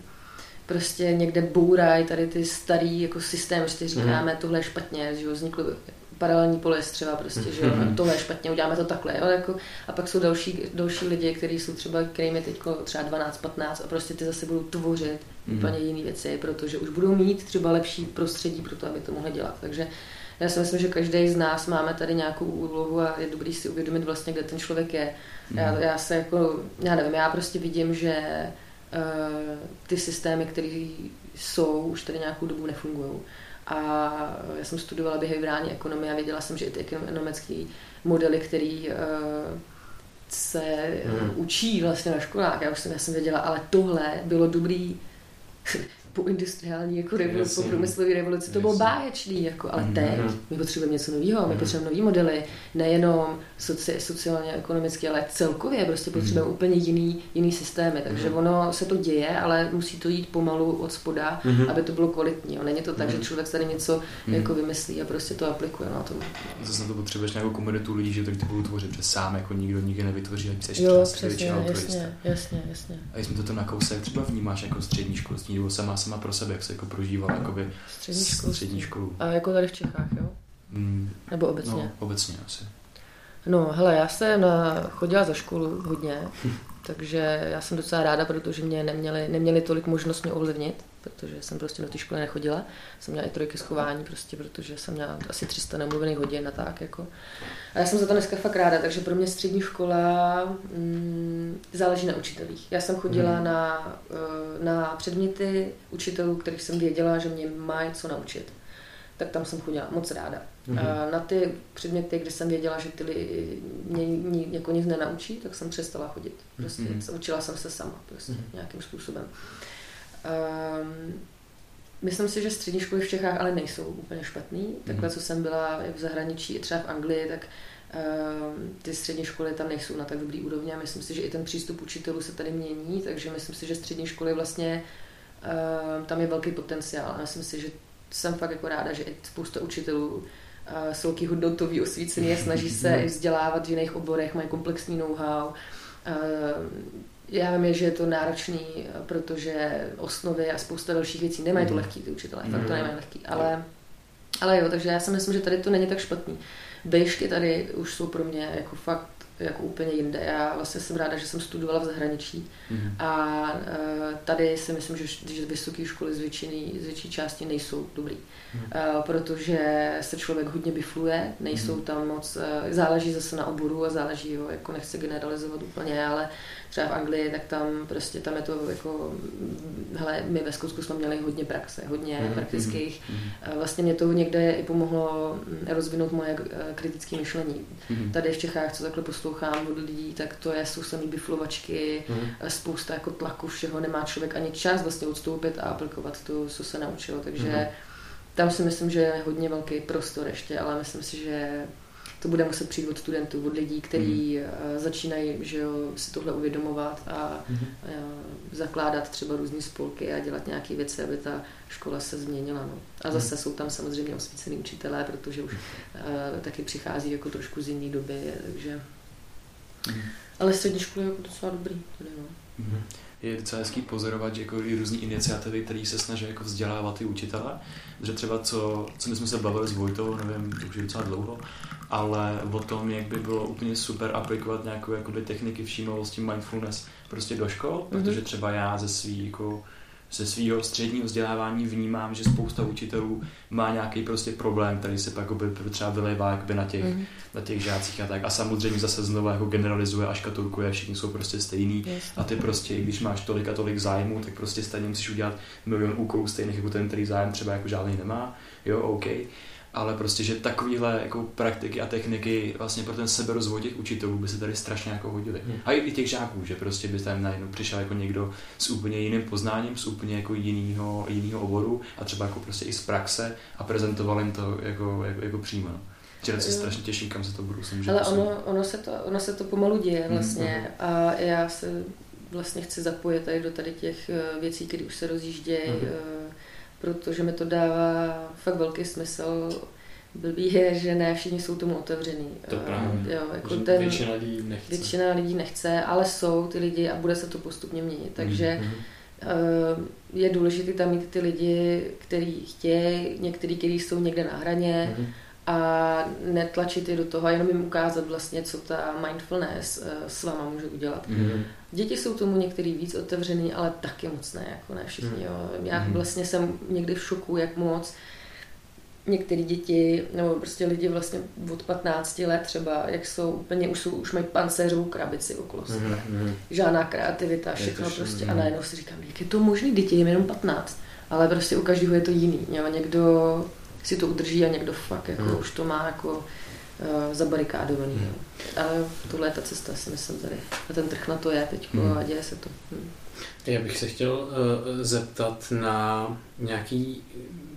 prostě někde bourají tady ty starý jako systém, že říkáme, mm-hmm. tohle je špatně, že jo, vzniklo paralelní polis třeba prostě, že jo, mm-hmm. tohle je špatně, uděláme to takhle, jo, jako, a pak jsou další, další lidi, kteří jsou třeba, kterým je teď třeba 12, 15 a prostě ty zase budou tvořit mm-hmm. úplně jiné věci, protože už budou mít třeba lepší prostředí pro to, aby to mohli dělat, takže já si myslím, že každý z nás máme tady nějakou úlohu a je dobrý si uvědomit vlastně, kde ten člověk je. Mm. Já, já se jako, já nevím, já prostě vidím, že uh, ty systémy, které jsou, už tady nějakou dobu nefungují. A já jsem studovala behaviorální ekonomii a věděla jsem, že i ty ekonomické modely, které uh, se hmm. učí vlastně na školách, já už jsem, já jsem věděla, ale tohle bylo dobrý po industriální jako revoluci, po průmyslové revoluci, to bylo báječný, jako, ale Mhm. teď my potřebujeme něco nového, my Mhm. potřebujeme nový modely, nejenom soci, sociálně ekonomicky, ale celkově prostě potřebujeme Mhm. úplně jiný, jiný systémy, takže ono se to děje, ale musí to jít pomalu od spoda, aby to bylo kvalitní. Jo. Není to tak, že člověk tady něco jako vymyslí a prostě to aplikuje. No, to... Zase na to potřebuješ nějakou komunitu lidí, že to ty budou tvořit přes sám, jako nikdo nikdy nevytvoří, ať Jo, přesně, větší autorista. jasně, jasně, jasně. A jsme to tam na kouse, jak třeba vnímáš jako střední školství, nebo sama, sama pro sebe, jak se jako prožívala jakoby Střední školství. střední školu. A jako tady v Čechách, jo? Mm, Nebo obecně? no, obecně asi. No, hele, já jsem na, chodila za školu hodně, takže já jsem docela ráda, protože mě neměli, neměli tolik možnost mě ovlivnit, protože jsem prostě do té školy nechodila. Jsem měla i trojky schování, prostě, protože jsem měla asi 300 nemluvených hodin a tak. Jako. A já jsem za to dneska fakt ráda, takže pro mě střední škola mm, záleží na učitelích. Já jsem chodila Mhm. na, eh, na předměty učitelů, kterých jsem věděla, že mě mají co naučit. Tak tam jsem chodila moc ráda. Mhm. A Na ty předměty, kde jsem věděla, že ty mě, mě jako nic nenaučí, tak jsem přestala chodit. Prostě Mhm. mm učila jsem se sama prostě Mhm. nějakým způsobem. Um, myslím si, že střední školy v Čechách ale nejsou úplně špatný. Takhle, Mhm. co jsem byla i v zahraničí, i třeba v Anglii, tak um, ty střední školy tam nejsou na tak dobrý úrovni a myslím si, že i ten přístup učitelů se tady mění, takže myslím si, že střední školy vlastně um, tam je velký potenciál a myslím si, že jsem fakt jako ráda, že i spousta učitelů uh, jsou taky hodnotový, osvícený a snaží se i vzdělávat v jiných oborech, mají komplexní know-how. Uh, já vím, že je to náročný, protože osnovy a spousta dalších věcí nemají to Mhm. lehký, ty učitelé, Mhm. fakt to nemají lehký, ale, ale jo, takže já si myslím, že tady to není tak špatný. Bejšky tady už jsou pro mě jako fakt jako úplně jinde. Já vlastně jsem ráda, že jsem studovala v zahraničí Mhm. a e, tady si myslím, že, že vysoké školy z, většiny, z větší části nejsou dobrý. Mhm. E, protože se člověk hodně bifluje, nejsou Mhm. tam moc, e, záleží zase na oboru a záleží, jo, jako nechci generalizovat úplně, ale třeba v Anglii, tak tam prostě tam je to jako, hele, my ve Skotsku jsme měli hodně praxe, hodně Mhm, praktických. Mhm. E, Vlastně mě to někde i pomohlo mm, rozvinout moje e, kritické myšlení. Mhm. Tady v Čechách, co takhle poslouchám od lidí, tak to je, jsou samý biflovačky, Mhm. spousta jako tlaku všeho, nemá člověk ani čas vlastně odstoupit a aplikovat to, co se naučil, takže Mhm. tam si myslím, že je hodně velký prostor ještě, ale myslím si, že to bude muset přijít od studentů, od lidí, kteří mm. začínají že jo, si tohle uvědomovat a eh, zakládat třeba různé spolky a dělat nějaké věci, aby ta škola se změnila. No. A zase jsou tam samozřejmě osvícený učitelé, protože už uh, taky přichází jako trošku z jiné doby, takže... Mhm. Ale střední školy je jako docela dobrý. Tady, no. Mhm. Je docela hezký pozorovat že jako i různé iniciativy, které se snaží jako vzdělávat ty učitele. Že třeba co, co my jsme se bavili s Vojtou, nevím, už je docela dlouho, ale o tom, jak by bylo úplně super aplikovat nějakou jakoby, techniky všímavosti, mindfulness prostě do škol, Mhm. protože třeba já ze svý jako ze svého středního vzdělávání vnímám, že spousta učitelů má nějaký prostě problém, který se pak jakoby třeba jakoby na těch Mhm. na těch žácích a tak. A samozřejmě zase znovu jako generalizuje a škatulkuje, všichni jsou prostě stejný. Jasně. A ty prostě, i když máš tolik a tolik zájmu, tak prostě stejně musíš udělat milion úkolů stejných jako ten, který zájem třeba jako žádný nemá. Jo, OK. Ale prostě, že takovýhle jako praktiky a techniky vlastně pro ten seberozvoj těch učitelů by se tady strašně jako hodily. Hmm. A i těch žáků, že prostě by tam najednou přišel jako někdo s úplně jiným poznáním, s úplně jako jinýho, jinýho oboru a třeba jako prostě i z praxe a prezentoval jim to jako, jako, jako přímo. no. Čili se strašně těším, kam se to budu může Ale ono, ono, se to, ono se to pomalu děje Mhm, vlastně a já se vlastně chci zapojit tady do tady těch eh, věcí, které už se rozjíždějí, Mhm. Protože mi to dává fakt velký smysl. Blbý je, že ne všichni jsou tomu otevřený. To právě. Jo, jako Že ten, Většina lidí nechce. většina lidí nechce, ale jsou ty lidi a bude se to postupně měnit. Takže Mhm. eh, je důležité tam mít ty lidi, kteří chtějí, některý, kteří jsou někde na hraně, Mhm. A netlačit je do toho a jenom jim ukázat vlastně, co ta mindfulness eh, s váma může udělat. Mhm. Děti jsou tomu některý víc otevřený, ale taky moc ne, jako ne všichni. Mhm. Jo. Já Mhm. vlastně jsem někdy v šoku, jak moc některé děti, nebo prostě lidi vlastně od 15 let třeba, jak jsou úplně, už, jsou, už mají pancéřovou krabici okolo sebe. Mhm. Mhm. Žádná kreativita, všechno prostě. A mhm. najednou si říkám, jak je to možný, děti je jenom 15. Ale prostě u každého je to jiný. Jo. Někdo si to udrží a někdo fakt jako Mhm. už to má jako uh, zabarikádovaný. Hmm. Ale tohle je ta cesta, si myslím tady. A ten trh na to je teď hmm. a děje se to. Hmm. Já bych se chtěl uh, zeptat na nějaký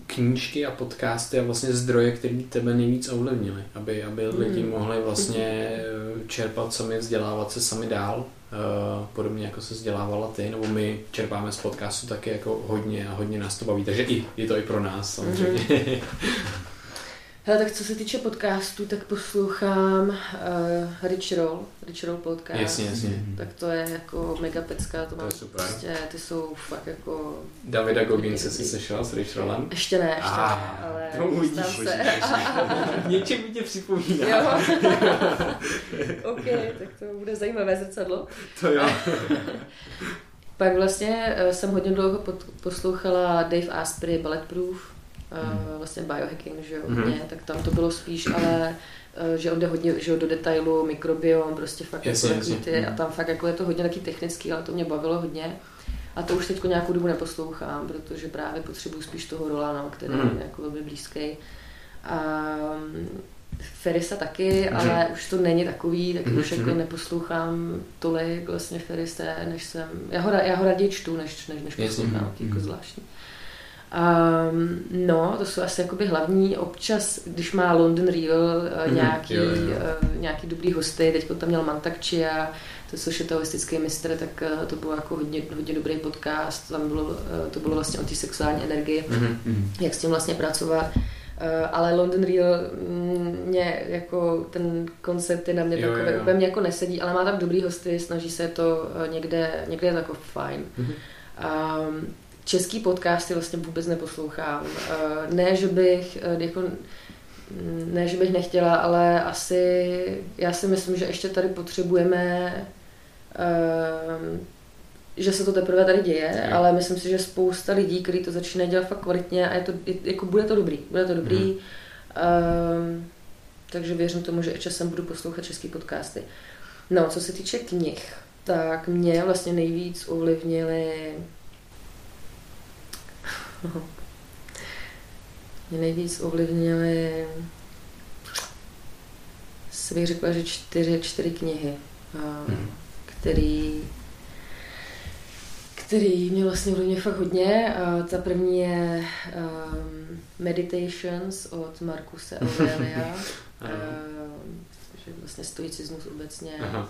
knížky a podcasty a vlastně zdroje, které tebe nejvíc ovlivnily, aby, aby lidi hmm. mohli vlastně čerpat sami, vzdělávat se sami dál, podobně jako se vzdělávala ty, nebo my čerpáme z podcastu taky jako hodně a hodně nás to baví, takže i, je to i pro nás samozřejmě. Mm-hmm. Hele, tak co se týče podcastu, tak poslouchám uh, Rich Roll, Rich Roll podcast. Jasně, jasně. Tak to je jako mega pecka, to, to je super. Prostě, ty jsou fakt jako... Davida Gogince si sešel s Rich Rollem? Ještě ne, ještě ah, ne, ale... To uvidíš, se. Něčem mi tě připomíná. Jo. ok, tak to bude zajímavé zrcadlo. To jo. Pak vlastně eh, jsem hodně dlouho poslouchala Dave Asprey Bulletproof, hmm. vlastně biohacking, že jo, hmm. tak tam to bylo spíš, ale eh, že on jde hodně že jo, do detailu, mikrobiom, prostě fakt jasně, jako jasně. ty, a tam fakt jako je to hodně taky technický, ale to mě bavilo hodně. A to už teď nějakou dobu neposlouchám, protože právě potřebuju spíš toho rola, no, který hmm. je jako velmi blízký. A mm, Ferisa taky, hmm. ale už to není takový, tak už jako neposlouchám tolik vlastně Ferise, než jsem, já ho, já ho raději čtu, než, než, než poslouchám, jako zvláštní. Um, no, to jsou asi jakoby hlavní. Občas, když má London Real uh, nějaký, jo, jo. Uh, nějaký dobrý hosty, teď tam měl Mantakčia, to což je holistický mistr, tak uh, to bylo jako hodně, hodně dobrý podcast, tam bylo, uh, to bylo vlastně o té sexuální energii, mm-hmm. jak s tím vlastně pracovat. Uh, ale London Real mm, mě jako ten koncept je na mě jo, takový, jo. úplně mě jako nesedí, ale má tam dobrý hosty, snaží se to někde, někde je to jako fajn. Mm-hmm. Um, český podcasty vlastně vůbec neposlouchám. Eh, ne, že bych eh, jako ne, že bych nechtěla, ale asi já si myslím, že ještě tady potřebujeme eh, že se to teprve tady děje, je. ale myslím si, že spousta lidí, kteří to začínají dělat fakt kvalitně a je to, jako bude to dobrý, bude to dobrý. Um, takže věřím tomu, že časem budu poslouchat český podcasty. No, co se týče knih, tak mě vlastně nejvíc ovlivnili Mě nejvíc ovlivnily, si bych řekla, že čtyři, čtyři knihy, hmm. který, který mě vlastně ovlivnily fakt hodně. A ta první je um, Meditations od Markuse Aurelia, um, je vlastně stoicismus obecně. Aha.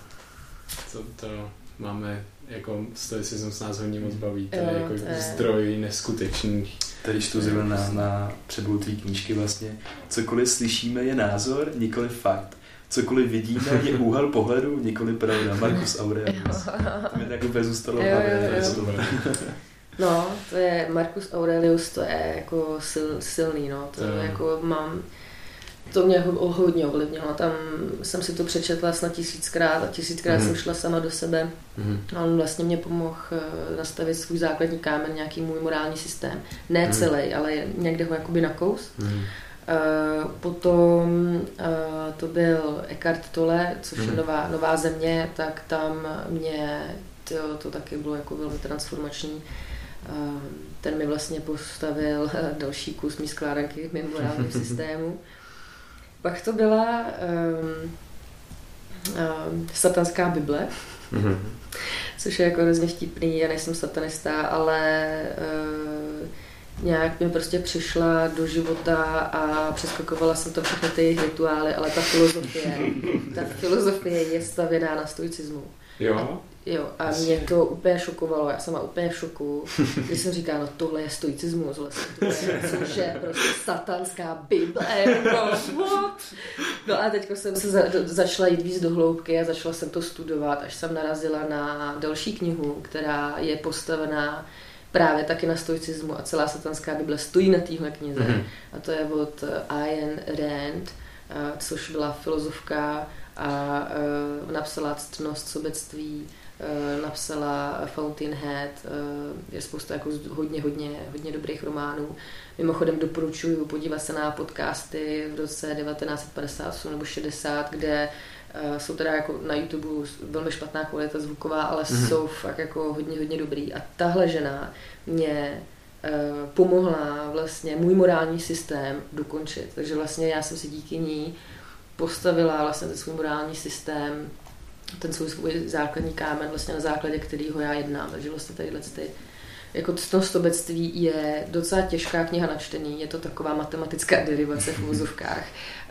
To, to máme jako stoicismus nás hodně moc baví, to je jako to je... zdroj neskutečný. Tady čtu zrovna na, na přebudu té knížky vlastně, cokoliv slyšíme je názor, nikoli fakt. Cokoliv vidíme je úhel pohledu, nikoli pravda. Marcus Aurelius. To mi tak úplně zůstalo jo, jo, jo. No, to je Marcus Aurelius, to je jako sil, silný, no. To, to je jako mám, to mě hodně ovlivnilo. Tam jsem si to přečetla snad tisíckrát a tisíckrát mm. jsem šla sama do sebe. Mm. A on vlastně mě pomohl eh, nastavit svůj základní kámen, nějaký můj morální systém. Ne mm. celý, ale někde ho jakoby nakous. Mm. Uh, potom uh, to byl Eckhart Tolle, což mm. je nová, nová země, tak tam mě tyjo, to taky bylo jako velmi transformační. Uh, ten mi vlastně postavil další kus mý skládanky mimo morálním systému. Pak to byla um, um, satanská Bible, mm-hmm. což je jako hrozně vtipný, já nejsem satanista, ale uh, nějak mi prostě přišla do života a přeskakovala jsem to všechny ty rituály, ale ta filozofie, ta filozofie je stavěná na stoicismu. Jo. Jo, a mě to úplně šokovalo, já jsem byla úplně v šoku, když jsem říkala, no tohle je stoicismus vlastně, což je prostě satanská bible, no, what? No a teď jsem se za, začala jít víc do hloubky a začala jsem to studovat, až jsem narazila na další knihu, která je postavená právě taky na stoicismu a celá satanská bible stojí na téhle knize. Mm-hmm. A to je od Ayn Rand, což byla filozofka a uh, napsala ctnost sobectví, uh, napsala Fountainhead, uh, je spousta jako hodně, hodně, hodně dobrých románů. Mimochodem doporučuji podívat se na podcasty v roce 1958 nebo 60, kde uh, jsou teda jako na YouTube velmi špatná kvalita zvuková, ale mm-hmm. jsou fakt jako hodně, hodně dobrý. A tahle žena mě uh, pomohla vlastně můj morální systém dokončit. Takže vlastně já jsem si díky ní postavila vlastně ten svůj morální systém, ten svůj, svůj základní kámen, vlastně na základě kterého já jednám. Takže vlastně tady ty jako to stobectví je docela těžká kniha na čtení, je to taková matematická derivace v vozovkách,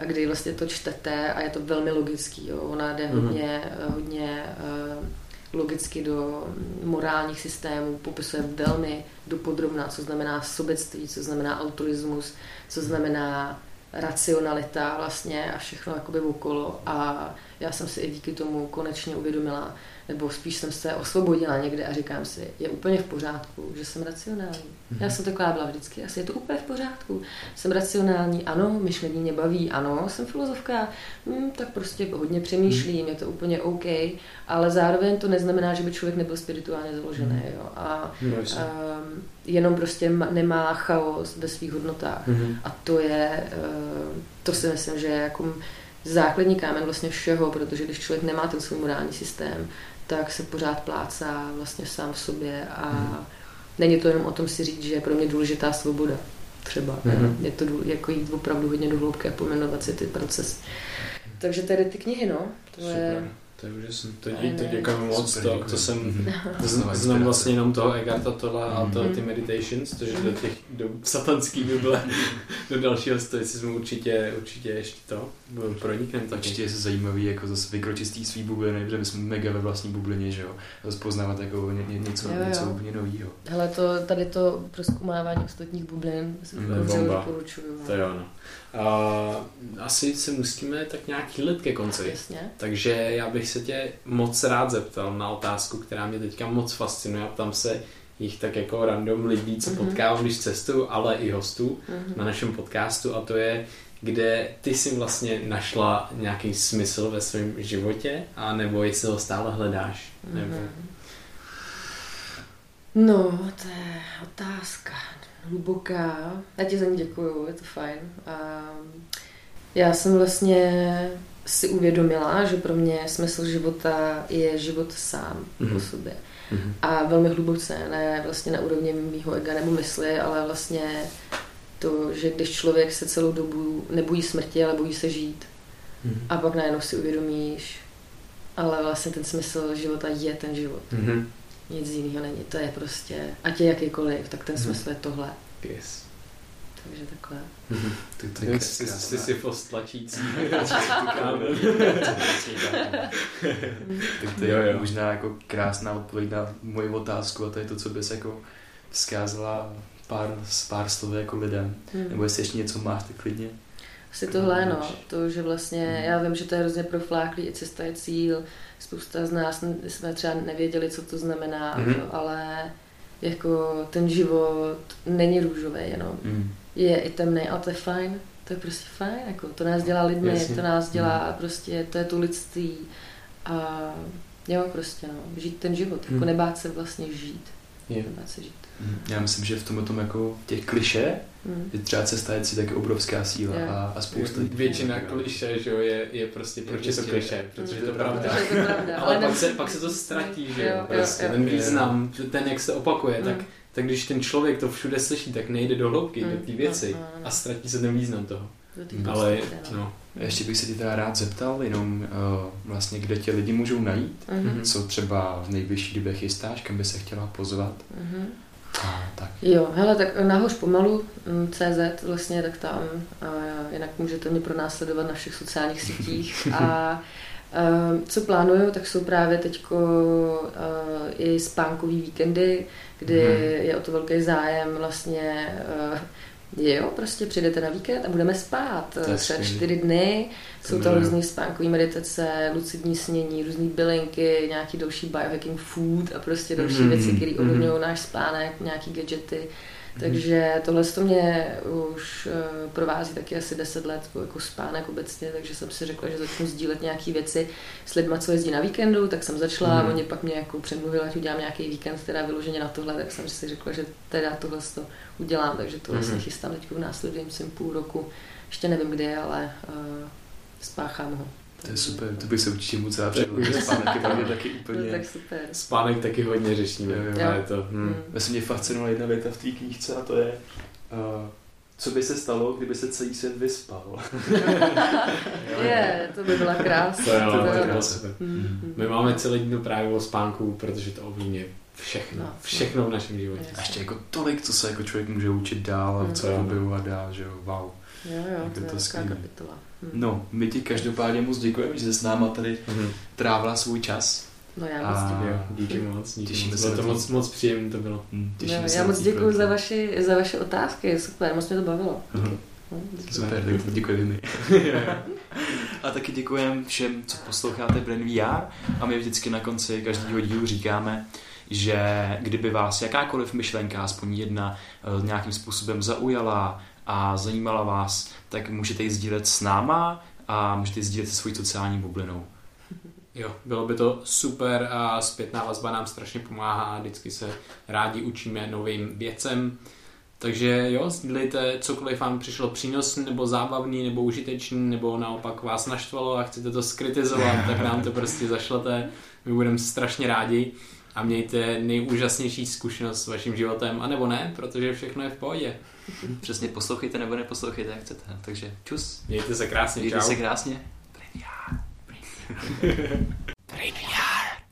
kdy vlastně to čtete a je to velmi logický. Jo. Ona jde mhm. hodně, hodně uh, logicky do morálních systémů, popisuje velmi dopodrobná, co znamená sobectví, co znamená altruismus, co znamená racionalita vlastně a všechno jakoby okolo. A já jsem si i díky tomu konečně uvědomila, nebo spíš jsem se osvobodila někde a říkám si, je úplně v pořádku, že jsem racionální. Mm-hmm. Já jsem taková byla vždycky, asi je to úplně v pořádku. Jsem racionální, ano, myšlení mě baví, ano, jsem filozofka, hm, tak prostě hodně přemýšlím, mm-hmm. je to úplně OK, ale zároveň to neznamená, že by člověk nebyl spirituálně založený. Mm-hmm. Jo? A no, um, jenom prostě nemá chaos ve svých hodnotách. Mm-hmm. A to je, uh, to si myslím, že je jako základní kámen vlastně všeho, protože když člověk nemá ten svůj morální systém, tak se pořád plácá vlastně sám v sobě a hmm. není to jenom o tom si říct, že je pro mě důležitá svoboda třeba. Hmm. Je to jako jít opravdu hodně do hloubky a pomenovat si ty procesy. Takže tady ty knihy, no. To Super. je to je úžasné. To, dí, to děkuji moc. To, to jsem, mhm. znám, vlastně jenom toho Egarta Tola a to, ty mhm. meditations, protože do těch, do satanský Bible, do dalšího stoicismu určitě, určitě ještě to pronikneme. Určitě je zajímavý jako zase vykročit z té svý bubliny, protože my jsme mega ve vlastní bublině, že jo. Zase poznávat jako ně, ně, něco, jo, jo. něco úplně nového. Hele, to, tady to proskoumávání ostatních bublin mm, doporučuju. To jo, no. Uh, asi se musíme tak nějak chýlit ke konci. Jasně. Takže já bych se tě moc rád zeptal na otázku, která mě teďka moc fascinuje tam se jich tak jako random lidí, co mm-hmm. potkávám, když cestuju, ale i hostů mm-hmm. na našem podcastu a to je, kde ty si vlastně našla nějaký smysl ve svém životě a nebo jestli ho stále hledáš. Mm-hmm. Nebo... No, to je otázka hluboká. Já ti za ní děkuju, je to fajn. A já jsem vlastně si uvědomila, že pro mě smysl života je život sám mm-hmm. po mhm. sobě. Mm-hmm. A velmi hluboce, ne vlastně na úrovni mýho ega nebo mysli, ale vlastně to, že když člověk se celou dobu nebojí smrti, ale bojí se žít. Mm-hmm. A pak najednou si uvědomíš, ale vlastně ten smysl života je ten život. Mm-hmm. Nic jiného není. To je prostě, ať je jakýkoliv, tak ten mm-hmm. smysl je tohle. Yes. Takže takhle. Mm-hmm. Tak to je jsi, jsi si post tlačící. tak to je jo, jo. možná jako krásná odpověď na moji otázku a to je to, co bys jako vzkázala pár, pár slov jako lidem. Mm. Nebo jestli ještě něco máš, tak klidně. Asi tohle, no. To, že vlastně, mm. já vím, že to je hrozně profláklý, i cesta je cíl. Spousta z nás jsme třeba nevěděli, co to znamená, mm. ale jako ten život není růžový jenom. Mm. Je i temný, ale to je fajn. To je prostě fajn, jako to nás dělá lidmi, Jasně. to nás dělá mm. prostě, to je to lidství. A jo, prostě no, žít ten život, jako mm. nebát se vlastně žít. Je. Nebát se žít. Já myslím, že v tomhle tom jako těch kliše mm. je třeba cesta je si taky obrovská síla yeah. a, a spousta lidí. Většina kliše, že jo, je, je prostě, proč je to prostě- kliše, protože mm. to pravda. Je to pravda. ale, ale pak, se, pak se to ztratí, že jo, prostě jo, ten význam, ten jak se opakuje, mm. tak tak když ten člověk to všude slyší, tak nejde do hloubky, mm. do té věci no, no, no. a ztratí se ten význam toho. Ale, no. Ještě bych se ti teda rád zeptal, jenom uh, vlastně, kde tě lidi můžou najít, mm-hmm. co třeba v nejbližší době chystáš, kam by se chtěla pozvat. Mm-hmm. Tak. Jo, hele, tak nahoř pomalu, mm, CZ vlastně, tak tam, a jinak můžete mě pronásledovat na všech sociálních sítích a Uh, co plánuju, tak jsou právě teď uh, i spánkový víkendy, kdy hmm. je o to velký zájem vlastně uh, Jo, prostě přijdete na víkend a budeme spát. Třeba čtyři dny. Jsou to různé spánkové meditace, lucidní snění, různé bylinky, nějaký další biohacking food a prostě další mm-hmm. věci, které mhm. ovlivňují mm-hmm. náš spánek, nějaký gadgety. Takže tohle to mě už uh, provází taky asi 10 let jako spánek obecně, takže jsem si řekla, že začnu sdílet nějaké věci s lidmi, co jezdí na víkendu, tak jsem začala, mm. oni pak mě jako přemluvili, ať udělám nějaký víkend, která vyloženě na tohle, tak jsem si řekla, že teda tohle to udělám, takže to vlastně mm. chystám teď v následujícím půl roku. Ještě nevím kdy, ale uh, spáchám ho. To je super, to bych se určitě moc rád předložil. Spánek je pro taky úplně... No, tak super. Spánek taky hodně řešíme. Jo, jo. Je to, hm. Myslím, mě fascinovala jedna věta v té knížce a to je uh, Co by se stalo, kdyby se celý svět vyspal? Je, to by byla krása. To, jo, to to, byla- to bylo super. Mm, mm. My máme celý den právě o spánku, protože to ovlivňuje všechno. No. Všechno v našem životě. A ještě jako tolik, co se jako člověk může učit dál a co a dál, že jo, wow. Jo, jo, Jako to to je skvělý. kapitola. Mm. No, my ti každopádně moc děkujeme, že jsi s náma tady Mhm. trávila svůj čas. No já moc děkuji. Jo, díky moc, díky Těšíme moc. se Bylo to moc, moc příjemné to bylo. Hm, Jo, těšíme se já moc děkuji za, vaši, za vaše otázky, super, moc mě to bavilo. Mhm. No, díky. Super, tak děkujeme my. a taky děkujeme všem, co posloucháte Brain VR a my vždycky na konci každého dílu říkáme, že kdyby vás jakákoliv myšlenka, aspoň jedna, eh, nějakým způsobem zaujala a zajímala vás, tak můžete ji sdílet s náma a můžete ji sdílet se svojí sociální bublinou. Jo, bylo by to super a zpětná vazba nám strašně pomáhá, vždycky se rádi učíme novým věcem. Takže jo, sdílejte cokoliv vám přišlo přínosný, nebo zábavný, nebo užitečný, nebo naopak vás naštvalo a chcete to skritizovat, tak nám to prostě zašlete. My budeme strašně rádi a mějte nejúžasnější zkušenost s vaším životem, anebo ne, protože všechno je v pohodě. Přesně poslouchejte nebo neposlouchejte, jak chcete. Takže čus, Mějte se krásně, mějte čau. se krásně. Brain VR.